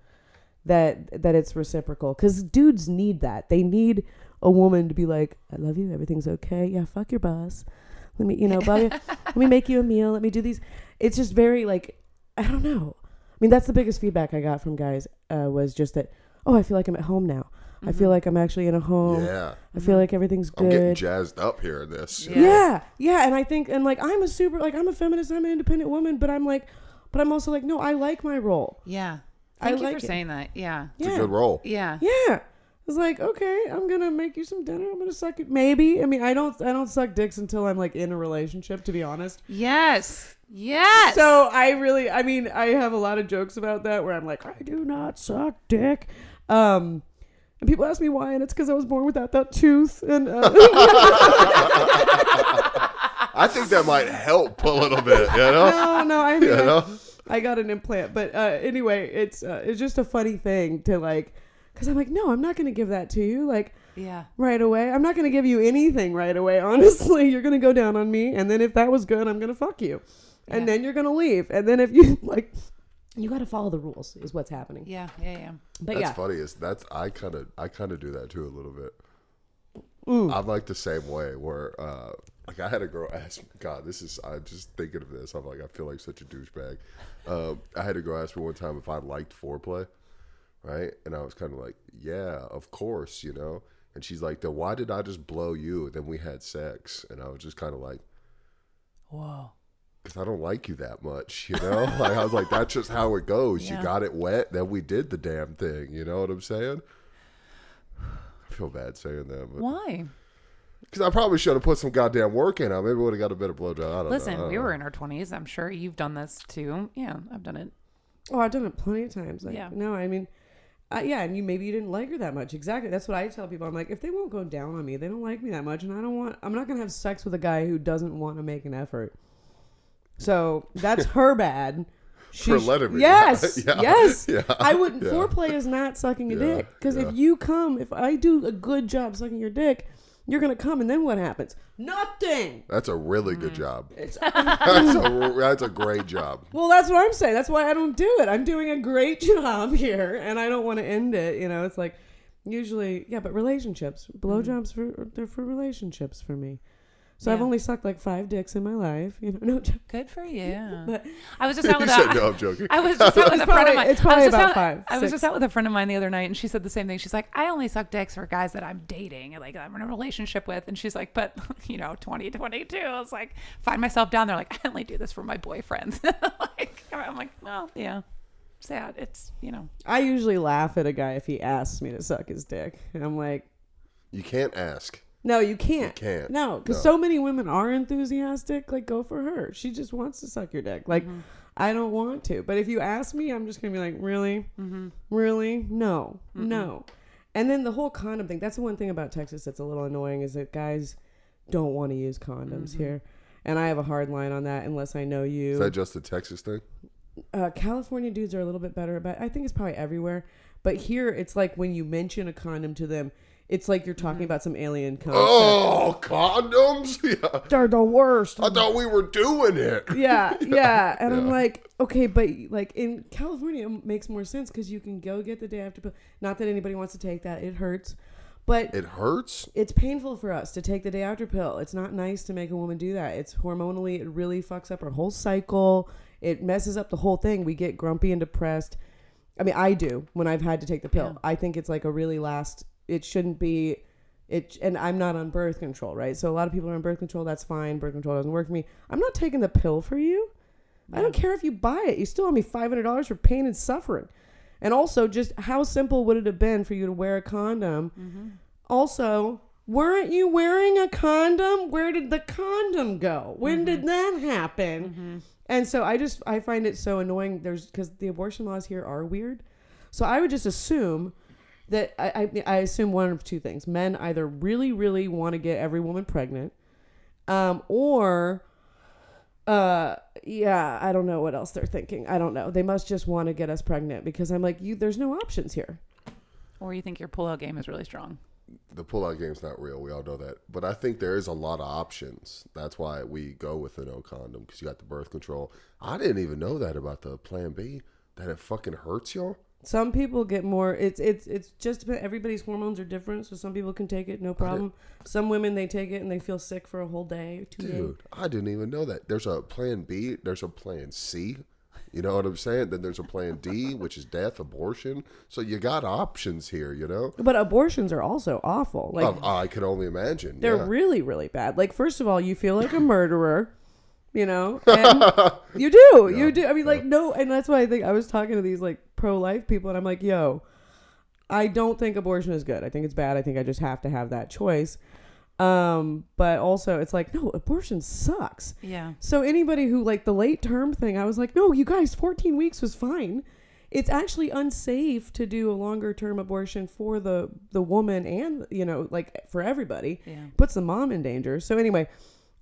that that it's reciprocal. Because dudes need that. They need a woman to be like i love you. Everything's okay. Yeah fuck your boss. Let me you know let me make you a meal. Let me do these. It's just very like i don't know. I mean that's the biggest feedback i got from guys uh, was just that oh i feel like i'm at home now i feel mm-hmm. like i'm actually in a home Yeah. i feel mm-hmm. like everything's good. I'm getting jazzed up here in this. Yeah. yeah, yeah, and I think and like I'm a super like I'm a feminist, I'm an independent woman, but I'm like, but I'm also like, no, I like my role. Yeah. I Thank you like for it. saying that. Yeah. It's Yeah, a good role. Yeah. yeah. It's like okay, I'm gonna make you some dinner. I'm gonna suck it. Maybe. I mean, I don't. I don't suck dicks until I'm like in a relationship. To be honest. Yes. Yes. So I really. I mean, I have a lot of jokes about that where I'm like, I do not suck dick. Um, and people ask me why, and it's because I was born without that tooth. And uh, I think that might help a little bit, you know? no, no, I mean, You I- know? I got an implant, but uh, anyway, it's uh, it's just a funny thing to like, because I'm like, no, I'm not gonna give that to you like yeah. right away. I'm not gonna give you anything right away. Honestly, you're gonna go down on me, and then if that was good, I'm gonna fuck you, and Yeah. then you're gonna leave, and then if you like, you got to follow the rules, is what's happening. Yeah. Yeah. Yeah. But That's yeah, funny. Is that's I kind of I kind of do that too a little bit. Mm. I'm like the same way where uh like I had a girl ask me, God, this is I'm just thinking of this. I'm like I feel like such a douchebag. Um, I had a girl ask me one time if I liked foreplay, right? And I was kind of like, yeah, of course, you know. And she's like, then why did I just blow you? Then we had sex, and I was just kind of like, Whoa. Because I don't like you that much, you know? like, I was like, that's just how it goes. Yeah. You got it wet, then we did the damn thing. You know what I'm saying? I feel bad saying that, but Why? because I probably should have put some goddamn work in. I maybe would have got a better blowjob. I don't Listen, know. I don't we know. were in our 20s. I'm sure you've done this too. Yeah, I've done it. oh, I've done it plenty of times. Like, Yeah. no, I mean. Uh, yeah, and you maybe you didn't like her that much. Exactly. That's what I tell people. I'm like, if they won't go down on me, they don't like me that much, and I don't want. I'm not gonna have sex with a guy who doesn't want to make an effort. So that's her bad. She For sh- letting me. Yes, Yeah. yes. Yeah. I wouldn't. Yeah. Foreplay is not sucking a Yeah, dick. Because yeah. if you come, if I do a good job sucking your dick, you're gonna come, and then what happens? Nothing. That's a really Mm. good job. It's That's a that's a great job. well, that's what I'm saying. That's why I don't do it. I'm doing a great job here, and I don't want to end it. You know, it's like usually, yeah, but relationships, blowjobs for they're for relationships for me. So I've only sucked like five dicks in my life. You know, no, joke. Good for you. but I was just out You with said a, no, I'm joking. I was just out with It's a friend probably- of mine. it's probably I was just about out, five, I was six. just out with a friend of mine the other night, and she said the same thing. She's like, "I only suck dicks for guys that I'm dating, and like I'm in a relationship with." And she's like, "But you know, 2022." I was like, find myself down there, like I only do this for my boyfriends. like I'm like, well, yeah, sad. It's you know, I usually laugh at a guy if he asks me to suck his dick, and I'm like, You can't ask. No, you can't. You can't. No, because No. so many women are enthusiastic. Like, go for her. She just wants to suck your dick. Like, Mm-hmm. I don't want to. But if you ask me, I'm just gonna be like, really, Mm-hmm. really, no, no. And then the whole condom thing. That's the one thing about Texas that's a little annoying is that guys don't want to use condoms Mm-hmm. here, and I have a hard line on that unless I know you. Is that just a Texas thing? uh, California dudes are a little bit better about. I think it's probably everywhere, but here it's like when you mention a condom to them, it's like you're talking mm-hmm. about some alien concept. Oh, condoms? Yeah. They're the worst. I thought we were doing it. yeah, yeah. And I'm like, okay, but like in California, it makes more sense because you can go get the day after pill. Not that anybody wants to take that; it hurts, but It hurts. it's painful for us to take the day after pill. It's not nice to make a woman do that. It's hormonally, it really fucks up our whole cycle. It messes up the whole thing. We get grumpy and depressed. I mean, I do when I've had to take the pill. Yeah. I think it's like a really last. It shouldn't be. It and I'm not on birth control, right? So a lot of people are on birth control. That's fine. Birth control doesn't work for me. I'm not taking the pill for you. I don't care if you buy it. You still owe me five hundred dollars for pain and suffering. And also, just how simple would it have been for you to wear a condom? Mm-hmm. Also, weren't you wearing a condom? Where did the condom go? When did mm-hmm. that happen? Mm-hmm. And so I just I find it so annoying. There's because the abortion laws here are weird. So I would just assume that I, I I assume one of two things: men either really really want to get every woman pregnant, um, or uh yeah i don't know what else they're thinking i don't know they must just want to get us pregnant because i'm like you there's no options here Or you think your pullout game is really strong. The pullout game's not real. We all know that. But I think there is a lot of options. That's why we go with the no condom because you got the birth control. I didn't even know that about the Plan B. That it fucking hurts y'all. Some people get more it's it's it's just everybody's hormones are different so some people can take it no problem some women they take it and they feel sick for a whole day two days Dude, I didn't even know that. There's a Plan B. There's a Plan C. You know what I'm saying? Then there's a Plan D, which is death, abortion. So you got options here. You know. but abortions are also awful like Um, I can only imagine. they're yeah. really really bad like first of all you feel like a murderer you know and you do you do i mean like no and that's why i think i was talking to these like pro-life people and i'm like yo i don't think abortion is good i think it's bad i think i just have to have that choice um but also it's like no abortion sucks Yeah. so anybody who like the late term thing, I was like, no, you guys, 14 weeks was fine. It's actually unsafe to do a longer term abortion for the the woman and you know like for everybody. Yeah. Puts the mom in danger. So anyway,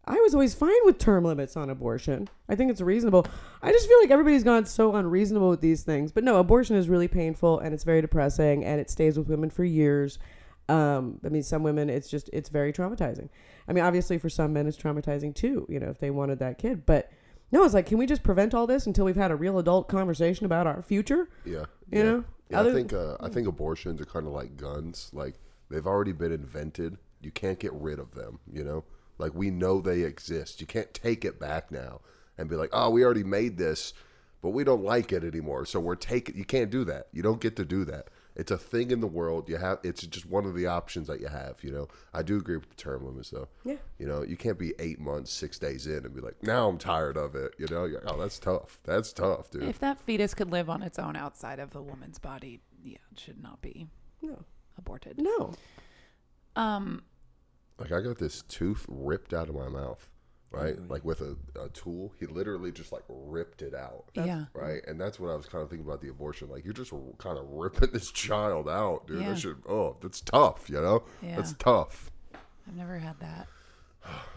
I was always fine with term limits on abortion. I think it's reasonable. I just feel like everybody's gone so unreasonable with these things. But no, abortion is really painful and it's very depressing and it stays with women for years. Um, I mean, some women, it's just it's very traumatizing. I mean, obviously for some men, it's traumatizing too. You know, if they wanted that kid, but no, it's like, can we just prevent all this until we've had a real adult conversation about our future? Yeah. You yeah. know? Yeah, Other- I think uh, I think abortions are kind of like guns. Like they've already been invented. You can't get rid of them. You know, like we know they exist. You can't take it back now and be like, oh, we already made this, but we don't like it anymore. So we're taking. You can't do that. You don't get to do that. It's a thing in the world. You have. It's just one of the options that you have. You know. I do agree with the term limits though. Yeah. You know, you can't be eight months, six days in, and be like, now I'm tired of it. You know. You're like, oh, that's tough. That's tough, dude. If that fetus could live on its own outside of the woman's body, yeah, it should not be No, aborted. no. Um, Like I got this tooth ripped out of my mouth, right? Like with a, a tool. He literally just like ripped it out. yeah. Right. And that's what I was kind of thinking about the abortion. Like you're just kind of ripping this child out, dude. Yeah. That should oh, that's tough, you know? Yeah. That's tough. I've never had that.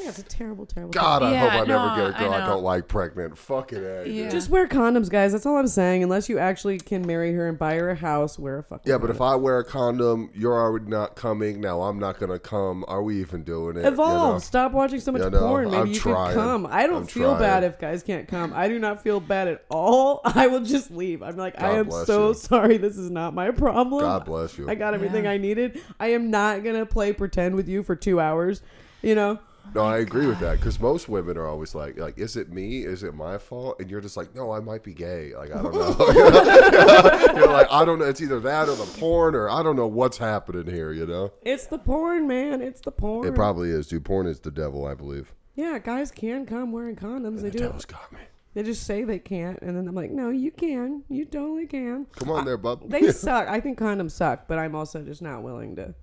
Yeah, it's a terrible, terrible. God, I Yeah, hope I no, never get a girl I, know. don't like pregnant. Fucking A. Yeah. Just wear condoms, guys. That's all I'm saying. Unless you actually can marry her and buy her a house, wear a fucking. Yeah, but if. I wear a condom, you're already not coming. Now I'm not gonna come. Are we even doing it? Evolve. You know? Stop watching so much You know, porn. Maybe I'm you trying. could come. I don't I'm feel trying. bad if guys can't come. I do not feel bad at all. I will just leave. I'm like, I God am bless so you. sorry. This is not my problem. God bless you. I got everything Yeah. I needed. I am not gonna play pretend with you for two hours. You know. No, I agree with that because most women are always like, like, is it me? Is it my fault? And you're just like, no, I might be gay. Like, I don't know. you're like, I don't know. It's either that or the porn, or I don't know what's happening here. You know, It's the porn, man. It's the porn. it probably is. Dude, porn is the devil, I believe. yeah, guys can come wearing condoms. They the do. devil's got me. They just say they can't, and then I'm like, no, you can. You totally can. Come on, there, bub. They suck. I think condoms suck, but I'm also just not willing to.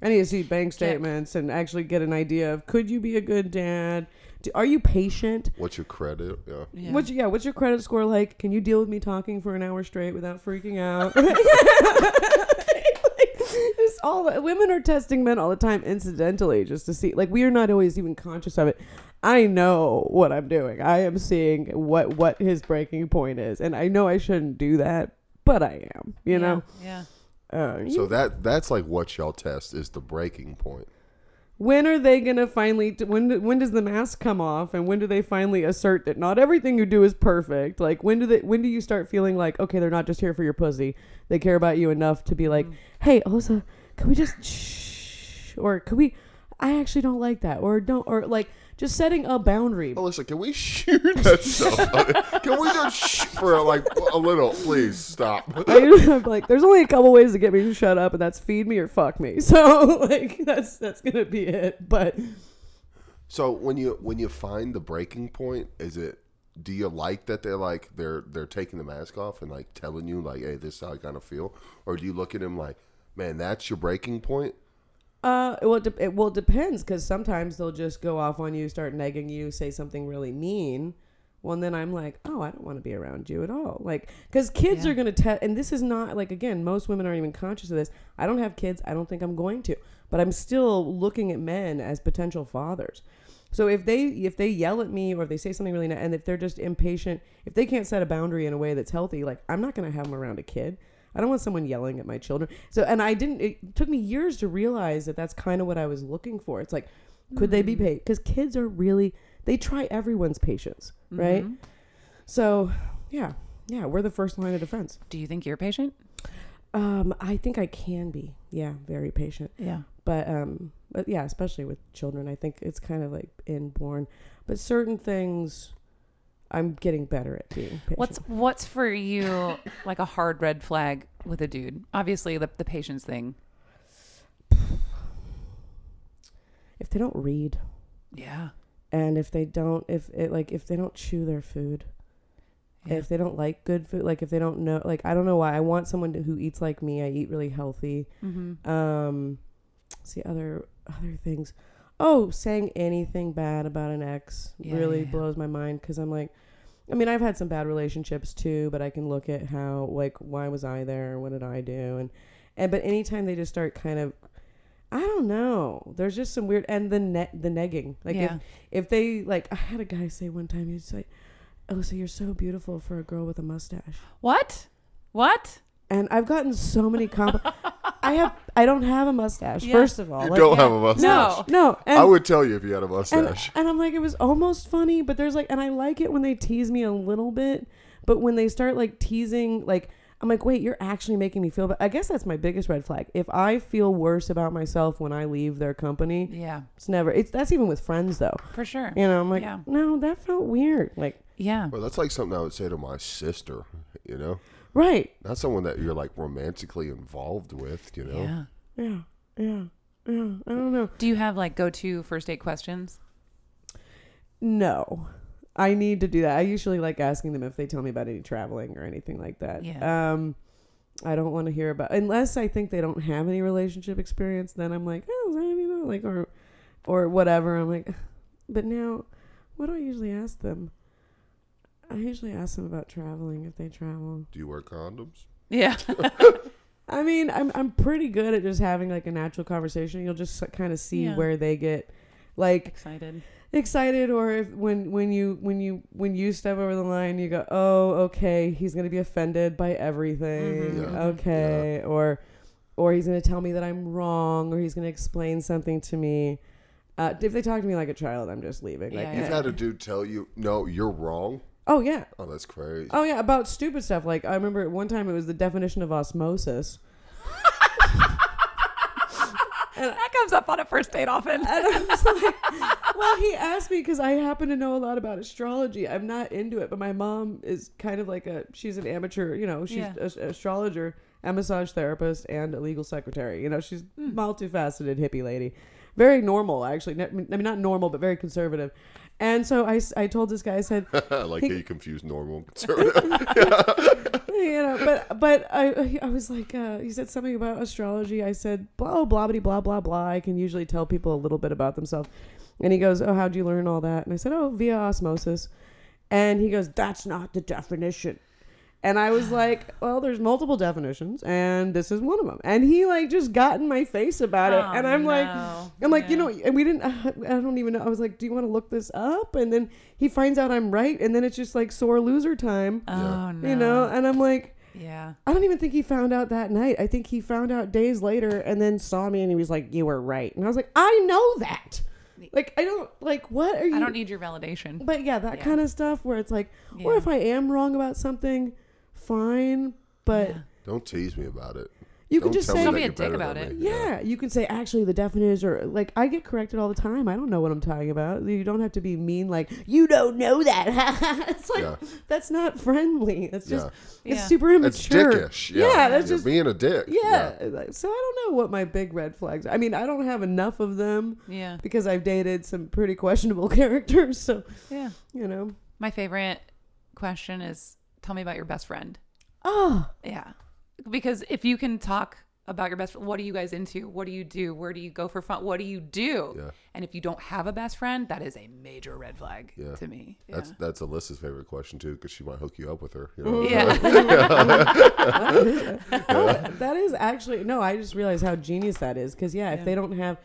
I need to see bank statements and actually get an idea of could you be a good dad? Do, are you patient? What's your credit? Yeah. Yeah. What's yeah? What's your credit score like? Can you deal with me talking for an hour straight without freaking out? It's all women are testing men all the time, incidentally, just to see. Like we are not always even conscious of it. I know what I'm doing. I am seeing what what his breaking point is, and I know I shouldn't do that, but I am. You Yeah, know. Yeah. Uh, you- So that that's like what y'all test is the breaking point. when are they gonna finally? When when does the mask come off, and when do they finally assert that not everything you do is perfect? Like when do they? When do you start feeling like okay, they're not just here for your pussy. They care about you enough to be like, hey, Alyssa, can we just shh? Or can we? I actually don't like that. Or don't. Or like just setting a boundary. Melissa, can we shoot that stuff? can we just for like a little? Please stop. I'm like, there's only a couple ways to get me to shut up, and that's feed me or fuck me. So like, that's that's gonna be it. But So when you when you find the breaking point, is it? Do you like that they're like they're they're taking the mask off and like telling you like, hey, this is how I kind of feel, or do you look at him like, man, that's your breaking point? Uh, well, it, de- it well it depends because sometimes they'll just go off on you, start nagging you, say something really mean. Well, and then I'm like, oh, I don't want to be around you at all. Like, because kids Yeah. are gonna test, and this is not like again, most women aren't even conscious of this. I don't have kids. I don't think I'm going to, but I'm still looking at men as potential fathers. So if they if they yell at me or if they say something really, and if they're just impatient, if they can't set a boundary in a way that's healthy, like I'm not gonna have them around a kid. I don't want someone yelling at my children. So, and I didn't. It took me years to realize that that's kind of what I was looking for. It's like, could they be patient? Because kids are really they try everyone's patience, right? So, yeah, yeah, we're the first line of defense. Do you think you're patient? Um, I think I can be, yeah, very patient. Yeah. But um, but yeah, especially with children, I think it's kind of like inborn. But certain things, I'm getting better at being patient. What's what's for you like a hard red flag with a dude? Obviously, the the patience thing. if they don't read? Yeah. and if they don't if it like if they don't chew their food Yeah. if they don't like good food like if they don't know like i don't know why i want someone to, who eats like me i eat really healthy Mm-hmm. um see other other things oh saying anything bad about an ex Yeah, really yeah, yeah. blows my mind because i'm like i mean i've had some bad relationships too but i can look at how like why was i there what did i do and and but anytime they just start kind of i don't know there's just some weird and the net the negging like if if they like i had a guy say one time he'd say oh so you're so beautiful for a girl with a mustache What? What? and i've gotten so many compliments i have i don't have a mustache Yeah. first of all You Like, don't yeah. have a mustache. No. no and, I would tell you if you had a mustache. and i'm like it was almost funny but there's like and i like it when they tease me a little bit but when they start like teasing like i'm like wait you're actually making me feel bad i guess that's my biggest red flag if i feel worse about myself when i leave their company Yeah. it's never it's that's even with friends though For sure. you know i'm like Yeah. no that felt weird like Yeah. well, that's like something I would say to my sister. You know, right not someone that you're like romantically involved with. You know, Yeah. Yeah, yeah, yeah. I don't know. Do you have like go to first date questions? No, I need to do that. I usually like asking them if they tell me about any traveling or anything like that. Yeah. Um, I don't want to hear about unless I think they don't have any relationship experience. Then I'm like, oh, you know, like or or whatever. I'm like, but now, what do I usually ask them? I usually ask them about traveling if they travel. do you wear condoms? Yeah. I mean, I'm I'm pretty good at just having like a natural conversation. You'll just kind of see Yeah. where they get like Excited. excited or if when when you when you when you step over the line you go oh okay he's gonna be offended by everything Mhm. Yeah. okay or or he's gonna tell me that i'm wrong or he's gonna explain something to me uh, if they talk to me like a child i'm just leaving like You've yeah. had a dude tell you, no, you're wrong. Oh yeah Oh, that's crazy. oh yeah about stupid stuff like i remember at one time it was the definition of osmosis That comes up on a first date often. And I was like, well, he asked me because I happen to know a lot about astrology. I'm not into it, but my mom is kind of like a, she's an amateur, you know, she's Yeah. an astrologer, a massage therapist, and a legal secretary. You know, she's hmm. multifaceted hippie lady. Very normal, actually. I mean, not normal, but very conservative. And so I, I told this guy, I said, I like how you confuse normal and conservative. you know, but but I I was like, uh, he said something about astrology. I said, blah blah blah blah blah blah. I can usually tell people a little bit about themselves. And he goes, oh, how'd you learn all that? And I said, oh, via osmosis. And he goes, that's not the definition. And I was like, well, there's multiple definitions, and this is one of them. And he like just got in my face about it, Oh, and I'm like. I'm like, you know, and we didn't. I don't even know. I was like, do you want to look this up? And then he finds out I'm right, and then it's just like sore loser time Oh no. you know and i'm like Yeah. I don't even think he found out that night. I think he found out days later and then saw me and he was like, "You were right." And I was like, "I know that." Like I don't like what are you I don't need your validation. But yeah, that Yeah. kind of stuff where it's like, or Yeah. if I am wrong about something, fine, but Yeah. Don't tease me about it. you can Don't just tell say me Don't be a dick about it. me. yeah, you can say actually the definition is or like I get corrected all the time. I don't know what I'm talking about. You don't have to be mean like you don't know that. it's like Yeah. that's not friendly. It's just Yeah. it's super That's immature. dickish. Yeah, Yeah, that's You're just being a dick. yeah. like, So I don't know what my big red flags. I mean, I don't have enough of them Yeah. because I've dated some pretty questionable characters. So Yeah. you know, My favorite question is tell me about your best friend. oh, Yeah. Because if you can talk about your best friend, what are you guys into? What do you do? Where do you go for fun? What do you do? Yeah. And if you don't have a best friend, that is a major red flag Yeah. to me. Yeah. That's that's Alyssa's favorite question too, because she might hook you up with her. You know? yeah. that is actually no. I just realized how genius that is because yeah, if Yeah. they don't have,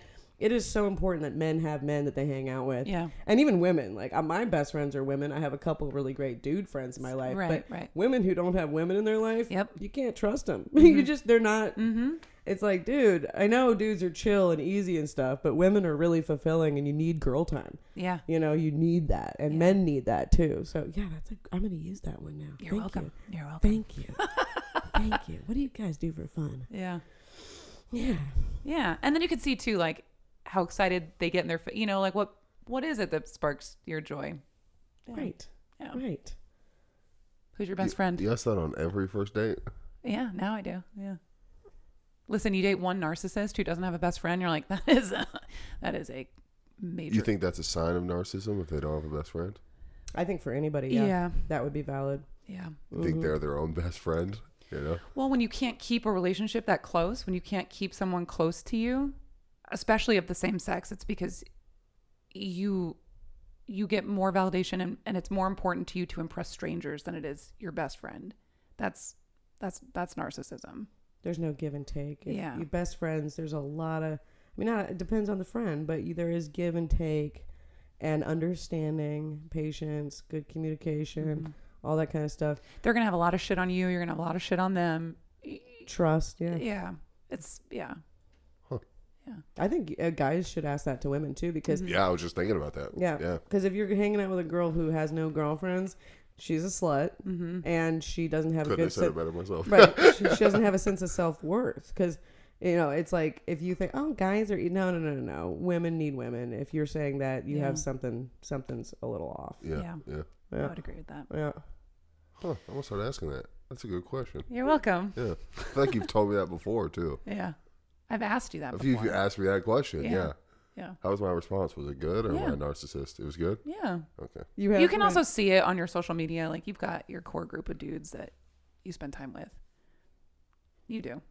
it is so important that men have men that they hang out with. Yeah. and even women. Like uh, my best friends are women. I have a couple really great dude friends in my life. Right, but right. women who don't have women in their life, Yep. you can't trust them. you just they're not. mm-hmm. It's like, dude, I know dudes are chill and easy and stuff, but women are really fulfilling, and you need girl time. Yeah. You know, you need that, and Yeah. men need that too. So yeah, that's a, I'm gonna use that one now. You're Thank welcome. You. You're welcome. Thank you. Thank you. What do you guys do for fun? Yeah. Yeah. Yeah. And then you could see too, like how excited they get in their, fa- you know, like what what is it that sparks your joy? Yeah. Right. Yeah. Right. Who's your best friend? You ask that on every first date. Yeah, now I do. Yeah. Listen, you date one narcissist who doesn't have a best friend. You're like, that is a, that is a major. You think that's a sign of narcissism if they don't have a best friend? I think for anybody, yeah, Yeah. that would be valid. Yeah. You Mm-hmm. think they're their own best friend? You know? Well, when you can't keep a relationship that close, when you can't keep someone close to you, especially of the same sex, it's because you you get more validation and, and it's more important to you to impress strangers than it is your best friend. That's that's that's narcissism. There's no give and take. If Yeah. you best friends, there's a lot of. I mean, not, it depends on the friend, but there is give and take, and understanding, patience, good communication, Mm-hmm. all that kind of stuff. They're gonna have a lot of shit on you. You're gonna have a lot of shit on them. Trust, yeah. Yeah. It's yeah. I think uh, guys should ask that to women too, because Yeah, I was just thinking about that. Yeah. Yeah. Because if you're hanging out with a girl who has no girlfriends, she's a slut, Mm-hmm. and she doesn't have a Couldn't good have said it sense. better myself. Right. she, she doesn't have a sense of self worth. Because you know, it's like if you think, oh, guys are no, no, no, no, no. Women need women. If you're saying that, you Yeah. have something, something's a little off. Yeah. Yeah. Yeah. I Yeah. would agree with that. Yeah. Huh. I'm gonna start asking that. That's a good question. You're welcome. Yeah. I think you've told me that before too. Yeah. I've asked you that If you, if before. you asked me that question, Yeah. yeah. yeah. How was my response? Was it good or Yeah. am I a narcissist? It was good. Yeah. Okay. You have. You can right. also see it on your social media. Like you've got your core group of dudes that you spend time with. You do.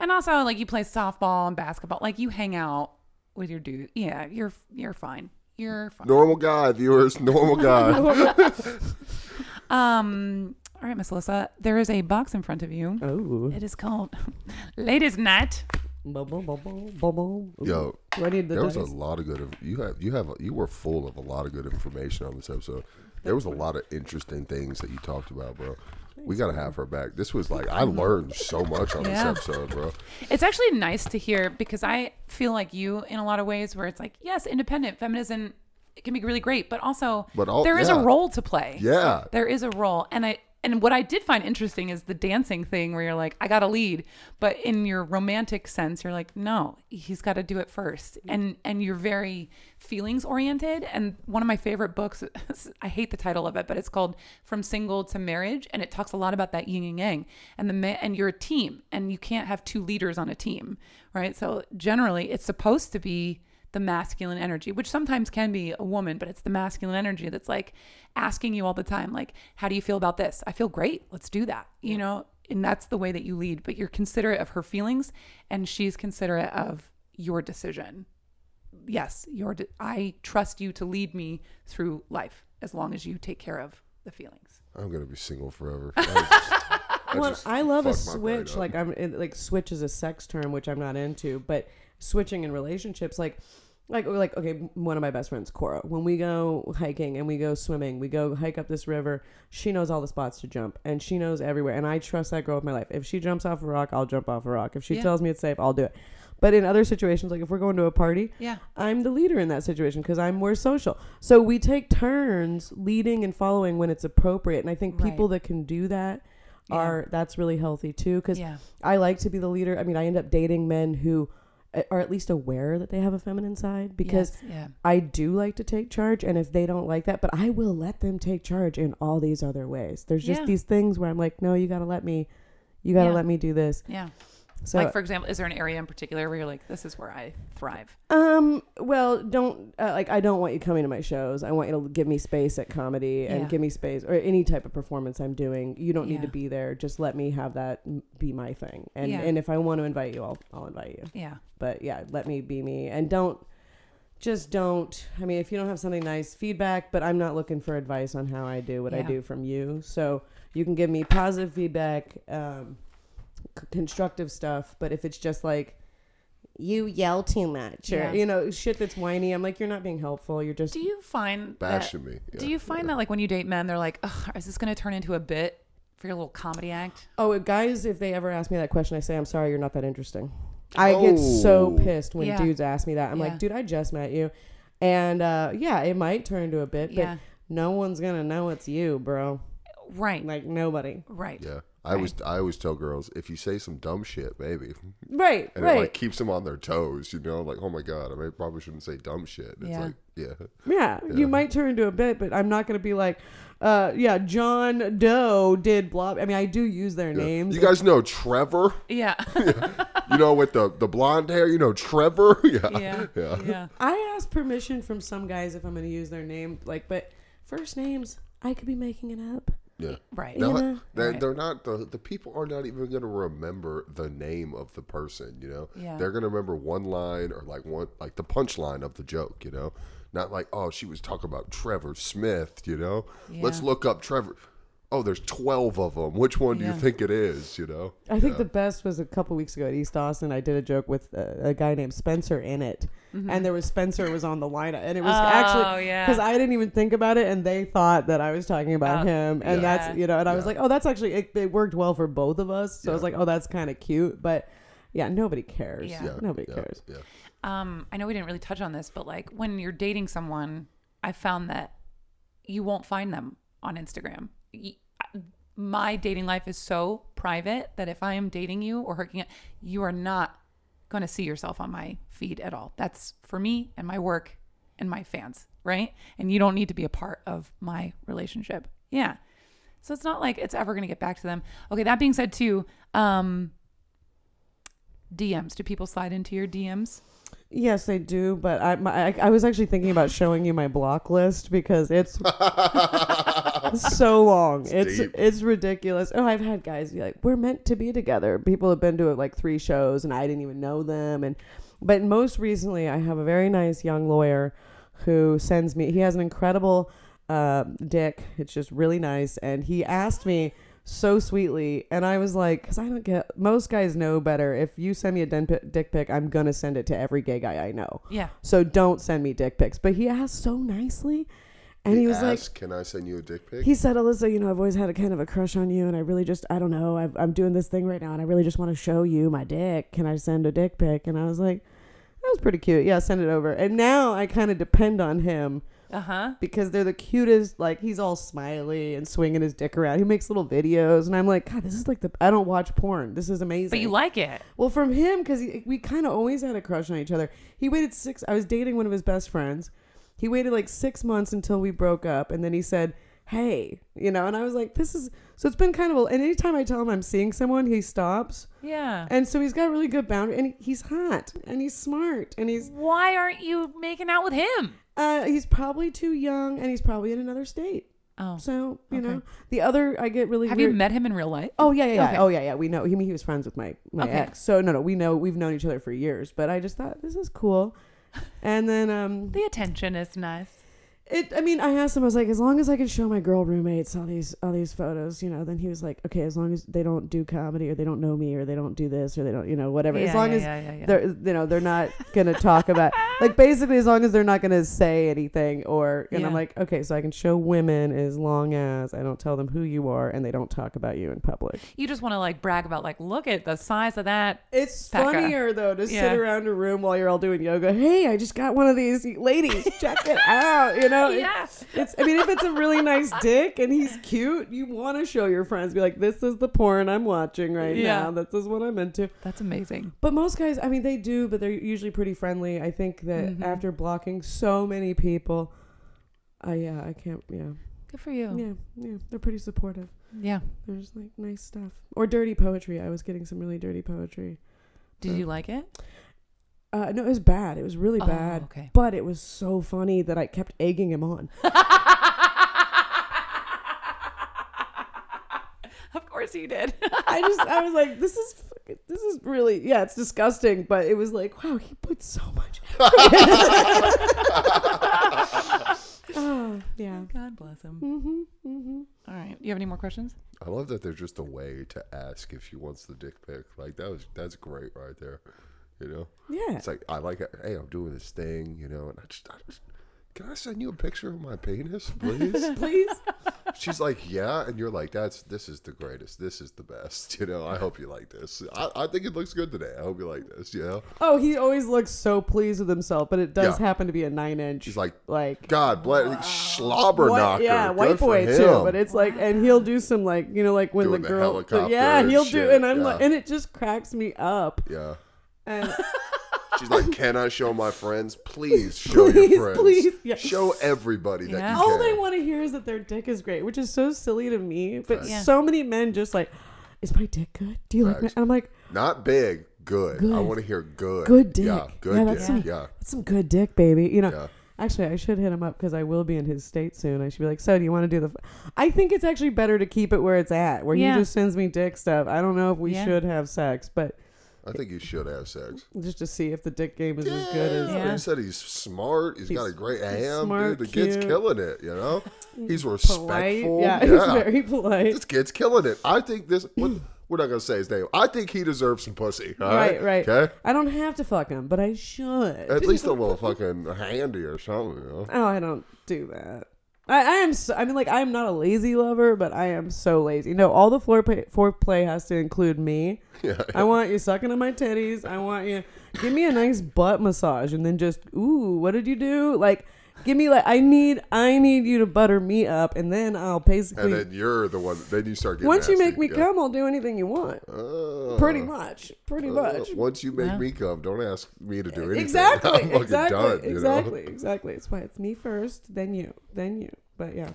And also like you play softball and basketball. Like you hang out with your dude. Yeah, you're you're fine. You're fine. Normal guy, viewers. Normal guy. Um all right, Miss Alyssa, there is a box in front of you. Oh. It is called Ladies Night. Bubble, bubble, bubble. Yo, Do I need the there was a lot of good. You have you have you were full of a lot of good information on this episode. There was a lot of interesting things that you talked about, bro. We gotta have her back. This was like I learned so much on Yeah. this episode, bro. It's actually nice to hear because I feel like you in a lot of ways where it's like, yes, independent feminism it can be really great, but also But all- there is yeah. a role to play. Yeah. There is a role. And I and what I did find interesting is the dancing thing where you're like, I gotta lead. But in your romantic sense, you're like, no, he's gotta do it first. And and you're very feelings oriented. And one of my favorite books, I hate the title of it, but it's called From Single to Marriage. And it talks a lot about that yin and yang. And the ma- and you're a team and you can't have two leaders on a team. Right. So generally it's supposed to be the masculine energy, which sometimes can be a woman, but it's the masculine energy that's like asking you all the time, like, how do you feel about this? I feel great. Let's do that. You know, and that's the way that you lead, but you're considerate of her feelings and she's considerate of your decision. Yes, your de- I trust you to lead me through life as long as you take care of the feelings. I'm gonna be single forever. I just- I well, I love a fucked my brain switch. Like I'm it, like switch is a sex term, which I'm not into, but switching in relationships, like like like okay one of my best friends cora when we go hiking and we go swimming we go hike up this river she knows all the spots to jump and she knows everywhere and i trust that girl with my life if she jumps off a rock i'll jump off a rock if she Yeah. tells me it's safe i'll do it but in other situations like if we're going to a party Yeah. i'm the leader in that situation because i'm more social so we take turns leading and following when it's appropriate and i think people Right. that can do that Yeah. are that's really healthy too because Yeah. I like to be the leader. I mean, I end up dating men who are at least aware that they have a feminine side because Yes, yeah. I do like to take charge. And if they don't like that, but I will let them take charge in all these other ways. There's just Yeah. these things where I'm like, no, you got to let me, you got to Yeah. let me do this. Yeah. So, like for example, is there an area in particular where you're like, this is where I thrive? um, well, don't, uh, like, I don't want you coming to my shows. I want you to give me space at comedy and Yeah. give me space or any type of performance I'm doing. You don't need to be there. Just let me have that be my thing. And, Yeah. and if I want to invite you, I'll, I'll invite you. Yeah. but yeah let me be me and don't just don't i mean if you don't have something nice feedback but i'm not looking for advice on how i do what i do from you so you can give me positive feedback um, c- constructive stuff but if it's just like you yell too much or Yeah. you know shit that's whiny i'm like you're not being helpful you're just Do you find that, Bashing me. do you find that like when you date men, they're like, Ugh, is this going to turn into a bit for your little comedy act? oh guys if they ever ask me that question i say i'm sorry you're not that interesting i get so Oh. pissed when Yeah. dudes ask me that i'm Yeah. like dude i just met you and uh, yeah it might turn into a bit but Yeah. no one's gonna know it's you, bro. Right. Like nobody. right. Yeah. I always I always tell girls if you say some dumb shit, maybe, Right, and right. it like keeps them on their toes. You know, like oh my god, I may, probably shouldn't say dumb shit. It's Yeah. like yeah, yeah, Yeah. you might turn into a bit, but I'm not gonna be like, uh, yeah, John Doe did blah. I mean, I do use their yeah. names. You guys know Trevor? Yeah. You know with the the blonde hair. You know Trevor? Yeah, yeah. yeah. Yeah. I ask permission from some guys if I'm gonna use their name, like, but first names I could be making it up. Yeah. Right. No, know? they're, Right. they're not the the people are not even going to remember the name of the person. You know, Yeah. they're going to remember one line or like one like the punchline of the joke. You know, not like oh she was talking about Trevor Smith. You know, let's look up Trevor. Oh, there's twelve of them. Which one do Yeah. you think it is? You know, I think the best was a couple weeks ago at East Austin. I did a joke with a, a guy named Spencer in it, and there was Spencer was on the lineup, and it was Mm-hmm. Oh, actually yeah. because I didn't even think about it, and they thought that I was talking about Oh, him, and yeah. that's you know, and I was like, oh, that's actually it, it worked well for both of us, so I was like, oh, that's kind of cute, but yeah, nobody cares. Yeah. yeah, nobody yeah, cares. Yeah, Um, I know we didn't really touch on this, but like when you're dating someone, I found that you won't find them on Instagram. Y- My dating life is so private that if I am dating you or hooking up, you are not going to see yourself on my feed at all. That's for me and my work and my fans, right? And you don't need to be a part of my relationship. Yeah. So it's not like it's ever going to get back to them. Okay, that being said too, um DMs. Do people slide into your DMs? Yes, they do, but I, my, I I was actually thinking about showing you my block list because it's so long. It's deep. it's ridiculous. Oh, I've had guys be like, "We're meant to be together." People have been to like three shows, and I didn't even know them. And but most recently, I have a very nice young lawyer who sends me. He has an incredible uh, dick. It's just really nice, and he asked me so sweetly, and I was like, because I don't get. Most guys know better. If you send me a dick pic, I'm gonna send it to every gay guy I know. Yeah. So don't send me dick pics. But he asked so nicely, and he, was like, "Can I send you a dick pic?" he said, Alyssa, you know, I've always had a kind of a crush on you, and I really just, I don't know, I've, I'm doing this thing right now, and I really just want to show you my dick. Can I send a dick pic? And I was like, that was pretty cute. Yeah, send it over. And now I kind of depend on him Uh huh. because they're the cutest. Like he's all smiley and swinging his dick around. He makes little videos, and I'm like, God, this is like the. I don't watch porn. This is amazing. But you like it. Well, from him, because we kind of always had a crush on each other. He waited six. I was dating one of his best friends. He waited like six months until we broke up, and then he said, "Hey," you know, and I was like, "This is." So it's been kind of. A, and anytime I tell him I'm seeing someone, he stops, Yeah. and so he's got really good boundary, and he's hot, and he's smart, and he's Why aren't you making out with him? uh he's probably too young, and he's probably in another state. Oh. So you Okay. know, the other I get really. Have weird- you met him in real life? Oh yeah, yeah, yeah. Okay. Oh yeah, yeah. We know. He he was friends with my my Okay. ex. So no, no. We know we've known each other for years. But I just thought this is cool. And then um, The attention is nice. It. I mean, I asked him. I was like, as long as I can show my girl roommates all these all these photos, you know. Then he was like, okay, as long as they don't do comedy or they don't know me or they don't do this or they don't, you know, whatever. as long yeah, as yeah, yeah, yeah. they're, you know, they're not gonna talk about like basically as long as they're not gonna say anything or. And I'm like, okay, so I can show women as long as I don't tell them who you are and they don't talk about you in public. You just want to like brag about like, look at the size of that. It's funnier though to Yeah. sit around a room while you're all doing yoga. Hey, I just got one of these ladies. Check it out. You know, It- Yeah. it's. I mean, if it's a really nice dick and he's cute, you want to show your friends. Be like, this is the porn I'm watching right Yeah. now. This is what I'm into. That's amazing. But most guys, I mean, they do, but they're usually pretty friendly. I think that Mm-hmm. after blocking so many people, I yeah, I can't. Yeah, Good for you. yeah, yeah. They're pretty supportive. Yeah. There's like nice stuff or dirty poetry. I was getting some really dirty poetry. Did you like it? Uh, no, it was bad. It was really Oh, bad. okay. But it was so funny that I kept egging him on. Of course you did. I just, I was like, this is, this is really, yeah, it's disgusting. But it was like, wow, he put so much. oh, yeah. God bless him. Mm-hmm, mm-hmm. All right. You have any more questions? I love that there's just a way to ask if she wants the dick pic. Like that was that's great right there. You know, Yeah. it's like I like it. Hey, I'm doing this thing. You know, and I just, I just can I send you a picture of my penis, please? Please. She's like, yeah, and you're like, that's this is the greatest. This is the best. You know, I hope you like this. I, I think it looks good today. I hope you like this. You know, Oh, he always looks so pleased with himself, but it does Yeah. happen to be a nine inch. she's like, like God bless, uh, slobber White- knocker. Yeah, Good white boy too. But it's like, and he'll do some like, you know, like when Doing the the girl, helicopter yeah, he'll do, and I'm like, and it just cracks me up. yeah. Um, and She's like, can I show my friends? Please show Please, your friends. please, yeah. Show everybody that Yeah. you all can. they want to hear is that their dick is great, which is so silly to me. But Yeah. so many men just like, is my dick good? Do you like me? Facts. And I'm like, Not big, good. I want to hear good. good dick. Yeah, good Yeah, dick. that's some- yeah. that's some good dick, baby. You know. Yeah. Actually, I should hit him up because I will be in his state soon. I should be like, so do you want to do the? F-? I think it's actually better to keep it where it's at, where Yeah. he just sends me dick stuff. I don't know if we Yeah. should have sex, but I think you should have sex. just to see if the dick game is as good as. Yeah. He said he's smart. he's got a great ham. smart, dude, the kid's cute. killing it. You know, he's Polite. respectful. Yeah, he's very polite. this kid's killing it. I think this. What, we're not gonna say his name. I think he deserves some pussy. all Right, right. Okay. I don't have to fuck him, but I should. At least a little fucking handy or something. You know? Oh, I don't do that. I, I am. So, I mean, like, I am not a lazy lover, but I am so lazy. No, all the foreplay, foreplay has to include me. Yeah. I want you sucking on my titties. I want you. Give me a nice butt massage, and then just, ooh, what did you do? Like, give me like, I need, I need you to butter me up, and then I'll basically. And then you're the one. Then you start getting. once you make me Yeah. come, I'll do anything you want. Uh, Pretty much. Pretty uh, much. once you make Yeah. me come, don't ask me to do anything. Exactly. I'm exactly. done. You exactly. Know? Exactly. It's why it's me first, then you, then you. But yeah,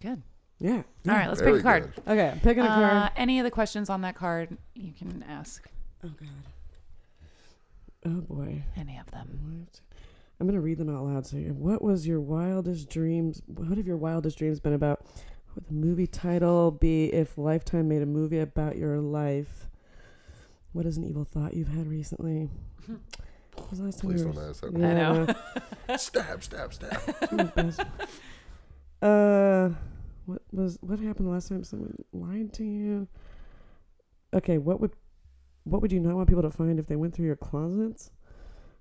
Good. yeah. All right. Let's Very pick a card. good. Okay, I'm picking a Uh, card. any of the questions on that card, you can ask Oh god. Oh boy. any of them. What? I'm gonna read them out loud. So, what was your wildest dreams? What have your wildest dreams been about? Would the movie title be if Lifetime made a movie about your life? What is an evil thought you've had recently? When was last time Please you don't ask that. Yeah, I know. know. Stab, stab, stab. Best- uh, what was what happened the last time someone lied to you? Okay, what would what would you not want people to find if they went through your closets?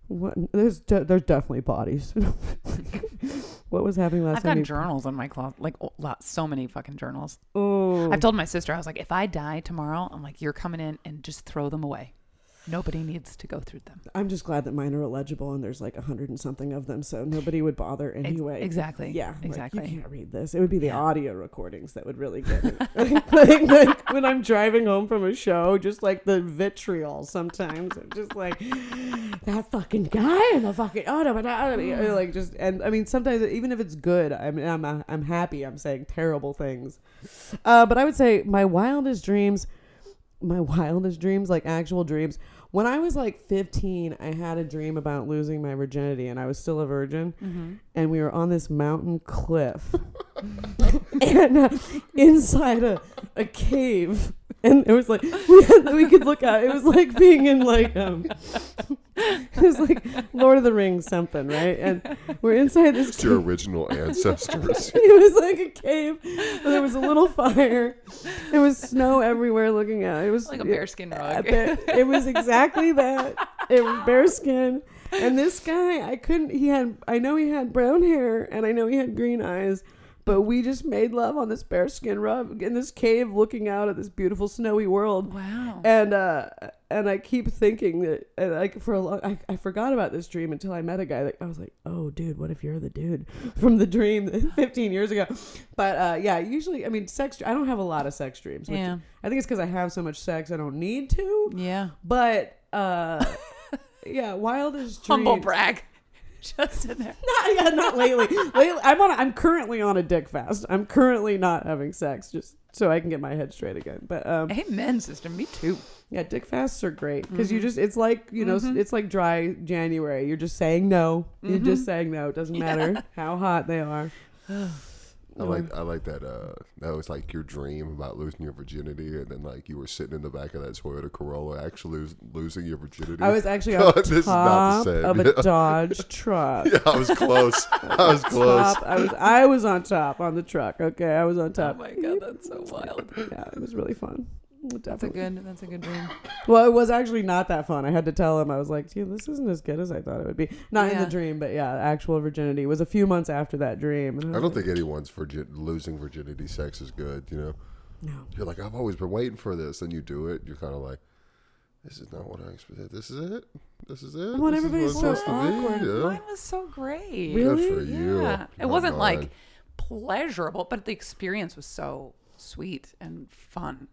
What there's de- there's definitely bodies. what was happening last night? I've time? got you- journals in my closet, like oh, lot, so many fucking journals. Oh, I've told my sister, I was like, if I die tomorrow, I'm like, you're coming in and just throw them away. Nobody needs to go through them. I'm just glad that mine are illegible and there's like a hundred and something of them, so nobody would bother anyway. exactly. Yeah, like, Exactly. you can't read this. It would be the Yeah. audio recordings that would really get me. like, like when I'm driving home from a show, just like the vitriol sometimes. I'm just like that fucking guy in the fucking auto, but I- like just and I mean sometimes even if it's good, I'm I'm I'm happy. I'm saying terrible things, uh, but I would say my wildest dreams my wildest dreams, like actual dreams. When I was like 15, I had a dream about losing my virginity and I was still a virgin. Mm-hmm. And we were on this mountain cliff. and uh, inside a, a cave and it was like we had, we could look at. It was like being in like um, it was like Lord of the Rings something, right? And we're inside this. It's your original ancestors. it was like a cave. There was a little fire. There was snow everywhere. Looking at it was Like a bearskin rug. It, it was exactly that. It was bearskin. And this guy, I couldn't. He had. I know he had brown hair, and I know he had green eyes. But we just made love on this bearskin rug in this cave, looking out at this beautiful snowy world. Wow. And uh, and I keep thinking that, and like for a long, I, I forgot about this dream until I met a guy. That I was like, oh, dude, what if you're the dude from the dream 15 years ago? But uh, yeah, usually, I mean, sex. I don't have a lot of sex dreams. which Yeah. I think it's because I have so much sex, I don't need to. Yeah. But uh, yeah, wildest dreams. Humble brag. Just in there. Not, yeah, not lately. lately, I'm on. A, I'm currently on a dick fast. I'm currently not having sex, just so I can get my head straight again. But um, Amen, sister. Me too. yeah, dick fasts are great because Mm-hmm. you just. It's like you know, it's like dry January. You're just saying no. You're Mm-hmm. just saying no. It doesn't matter how hot they are. I like I like that uh that was like your dream about losing your virginity and then like you were sitting in the back of that Toyota Corolla actually lose, losing your virginity. I was actually on This is not top the same. of a Dodge truck. yeah, I was close. I was close. Top. I was. I was on top on the truck. Okay, I was on top. Oh my god, that's so wild. Yeah, it was really fun. That's a Definitely. good. That's a good dream. Well, it was actually not that fun. I had to tell him. I was like, "Gee, this isn't as good as I thought it would be." Not in Yeah. the dream, but yeah, actual virginity It was a few months after that dream. and I was don't think anyone's virgin losing virginity sex is good, you know. No. You're like, I've always been waiting for this, and you do it. You're kind of like, this is not what I expected. This is it. This is it. Well, this is everybody's what so it's supposed to awkward. be. Yeah. Mine was so great. Really? Good for you. Yeah. It Not wasn't mine. like pleasurable, but the experience was so sweet and fun.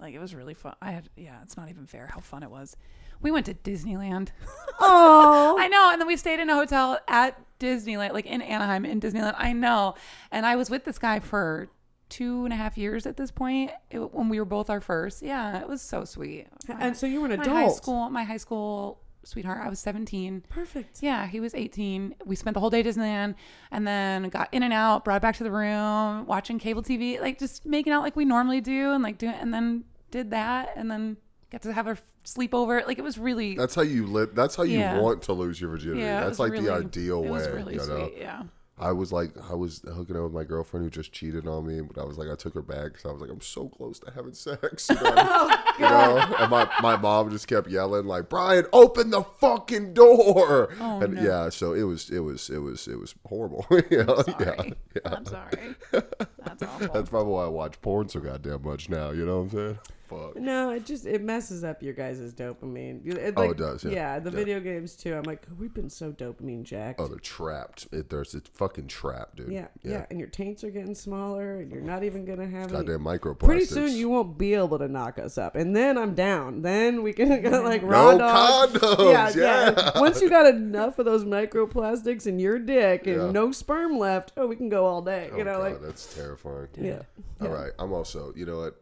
Like it was really fun. I had yeah, it's not even fair how fun it was. We went to Disneyland. Oh, I know, and then we stayed in a hotel at Disneyland, like in Anaheim in Disneyland. I know, and I was with this guy for two and a half years at this point it, when we were both our first. Yeah, it was so sweet. and so you were an my adult. high school, my high school sweetheart. I was seventeen. Perfect. Yeah, he was 18. We spent the whole day at Disneyland and then got in and out, brought back to the room, watching cable TV, like just making out like we normally do and like doing and then did that and then got to have a sleepover. Like it was really That's how you live. That's how you Yeah. want to lose your virginity. yeah, that's like really- the ideal it way. was really you know? sweet, yeah. I was like, I was hooking up with my girlfriend who just cheated on me, but I was like, I took her back because I was like, I'm so close to having sex. You know? Oh, You know? And my, my mom just kept yelling like, Brian, open the fucking door. Oh, and no. yeah, so it was, it was, it was, it was horrible. yeah, Sorry. yeah, yeah. I'm sorry. That's awful. That's probably why I watch porn so goddamn much now. You know what I'm saying? Fuck. No, it just it messes up your guys' dopamine. You- It, Oh, it does, yeah. the Yeah. video games too. I'm like, we've been so dopamine jacked. Oh, they're trapped. It, there's it's fucking trapped, dude. yeah, yeah, and your taints are getting smaller, and you're not even gonna have any. Goddamn microplastics. Pretty soon you won't be able to knock us up, and then I'm down. Then we can go like raw No dog. condoms, Yeah, yeah. Once you got enough of those microplastics in your dick and Yeah. no sperm left, oh, we can go all day. Oh, you know, God, like that's terrifying. yeah. All right, I'm also, you know what?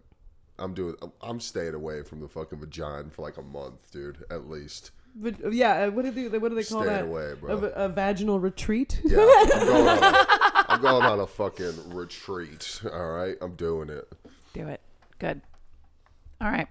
I'm doing. I'm staying away from the fucking vagina for like a month, dude. At least. But, yeah, uh, what do they what do they call Staying that? away, bro. A, v- a vaginal retreat. Yeah, I'm going, on a, I'm going on a fucking retreat. All right, I'm doing it. Do it. Good. All right.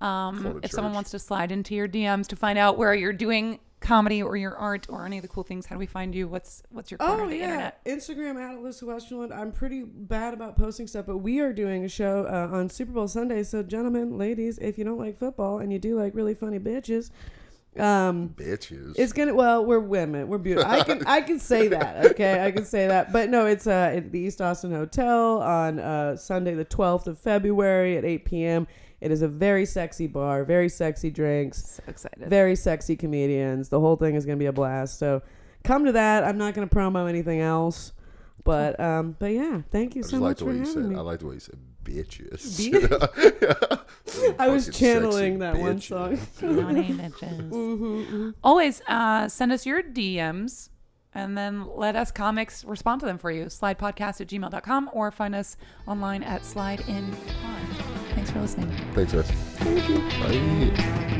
Um, Go to if someone wants to slide into your DMs to find out where you're doing comedy or your art or any of the cool things, how do we find you? What's what's your corner Oh of the yeah, internet? Instagram at Alyssa Westerlund. I'm pretty bad about posting stuff, but we are doing a show uh, on Super Bowl Sunday. So, gentlemen, ladies, if you don't like football and you do like really funny bitches, um, Bitches. it's gonna. Well, we're women. We're beautiful. I can I can say that. Okay, I can say that. But no, it's uh at the East Austin Hotel on uh Sunday the 12th of February at 8 p.m. It is a very sexy bar, very sexy drinks. So excited. very sexy comedians. The whole thing is going to be a blast. So come to that. I'm not going to promo anything else. But um, but yeah, thank you so just much the for way you having said. me. I like the way you said bitches. I was channeling sexy that one bitches. song. Naughty bitches. Always uh, send us your DMs and then let us comics respond to them for you. Slidepodcast at gmail.com or find us online at slideinpod. Thanks for listening. Thanks, guys. Thank you. Bye.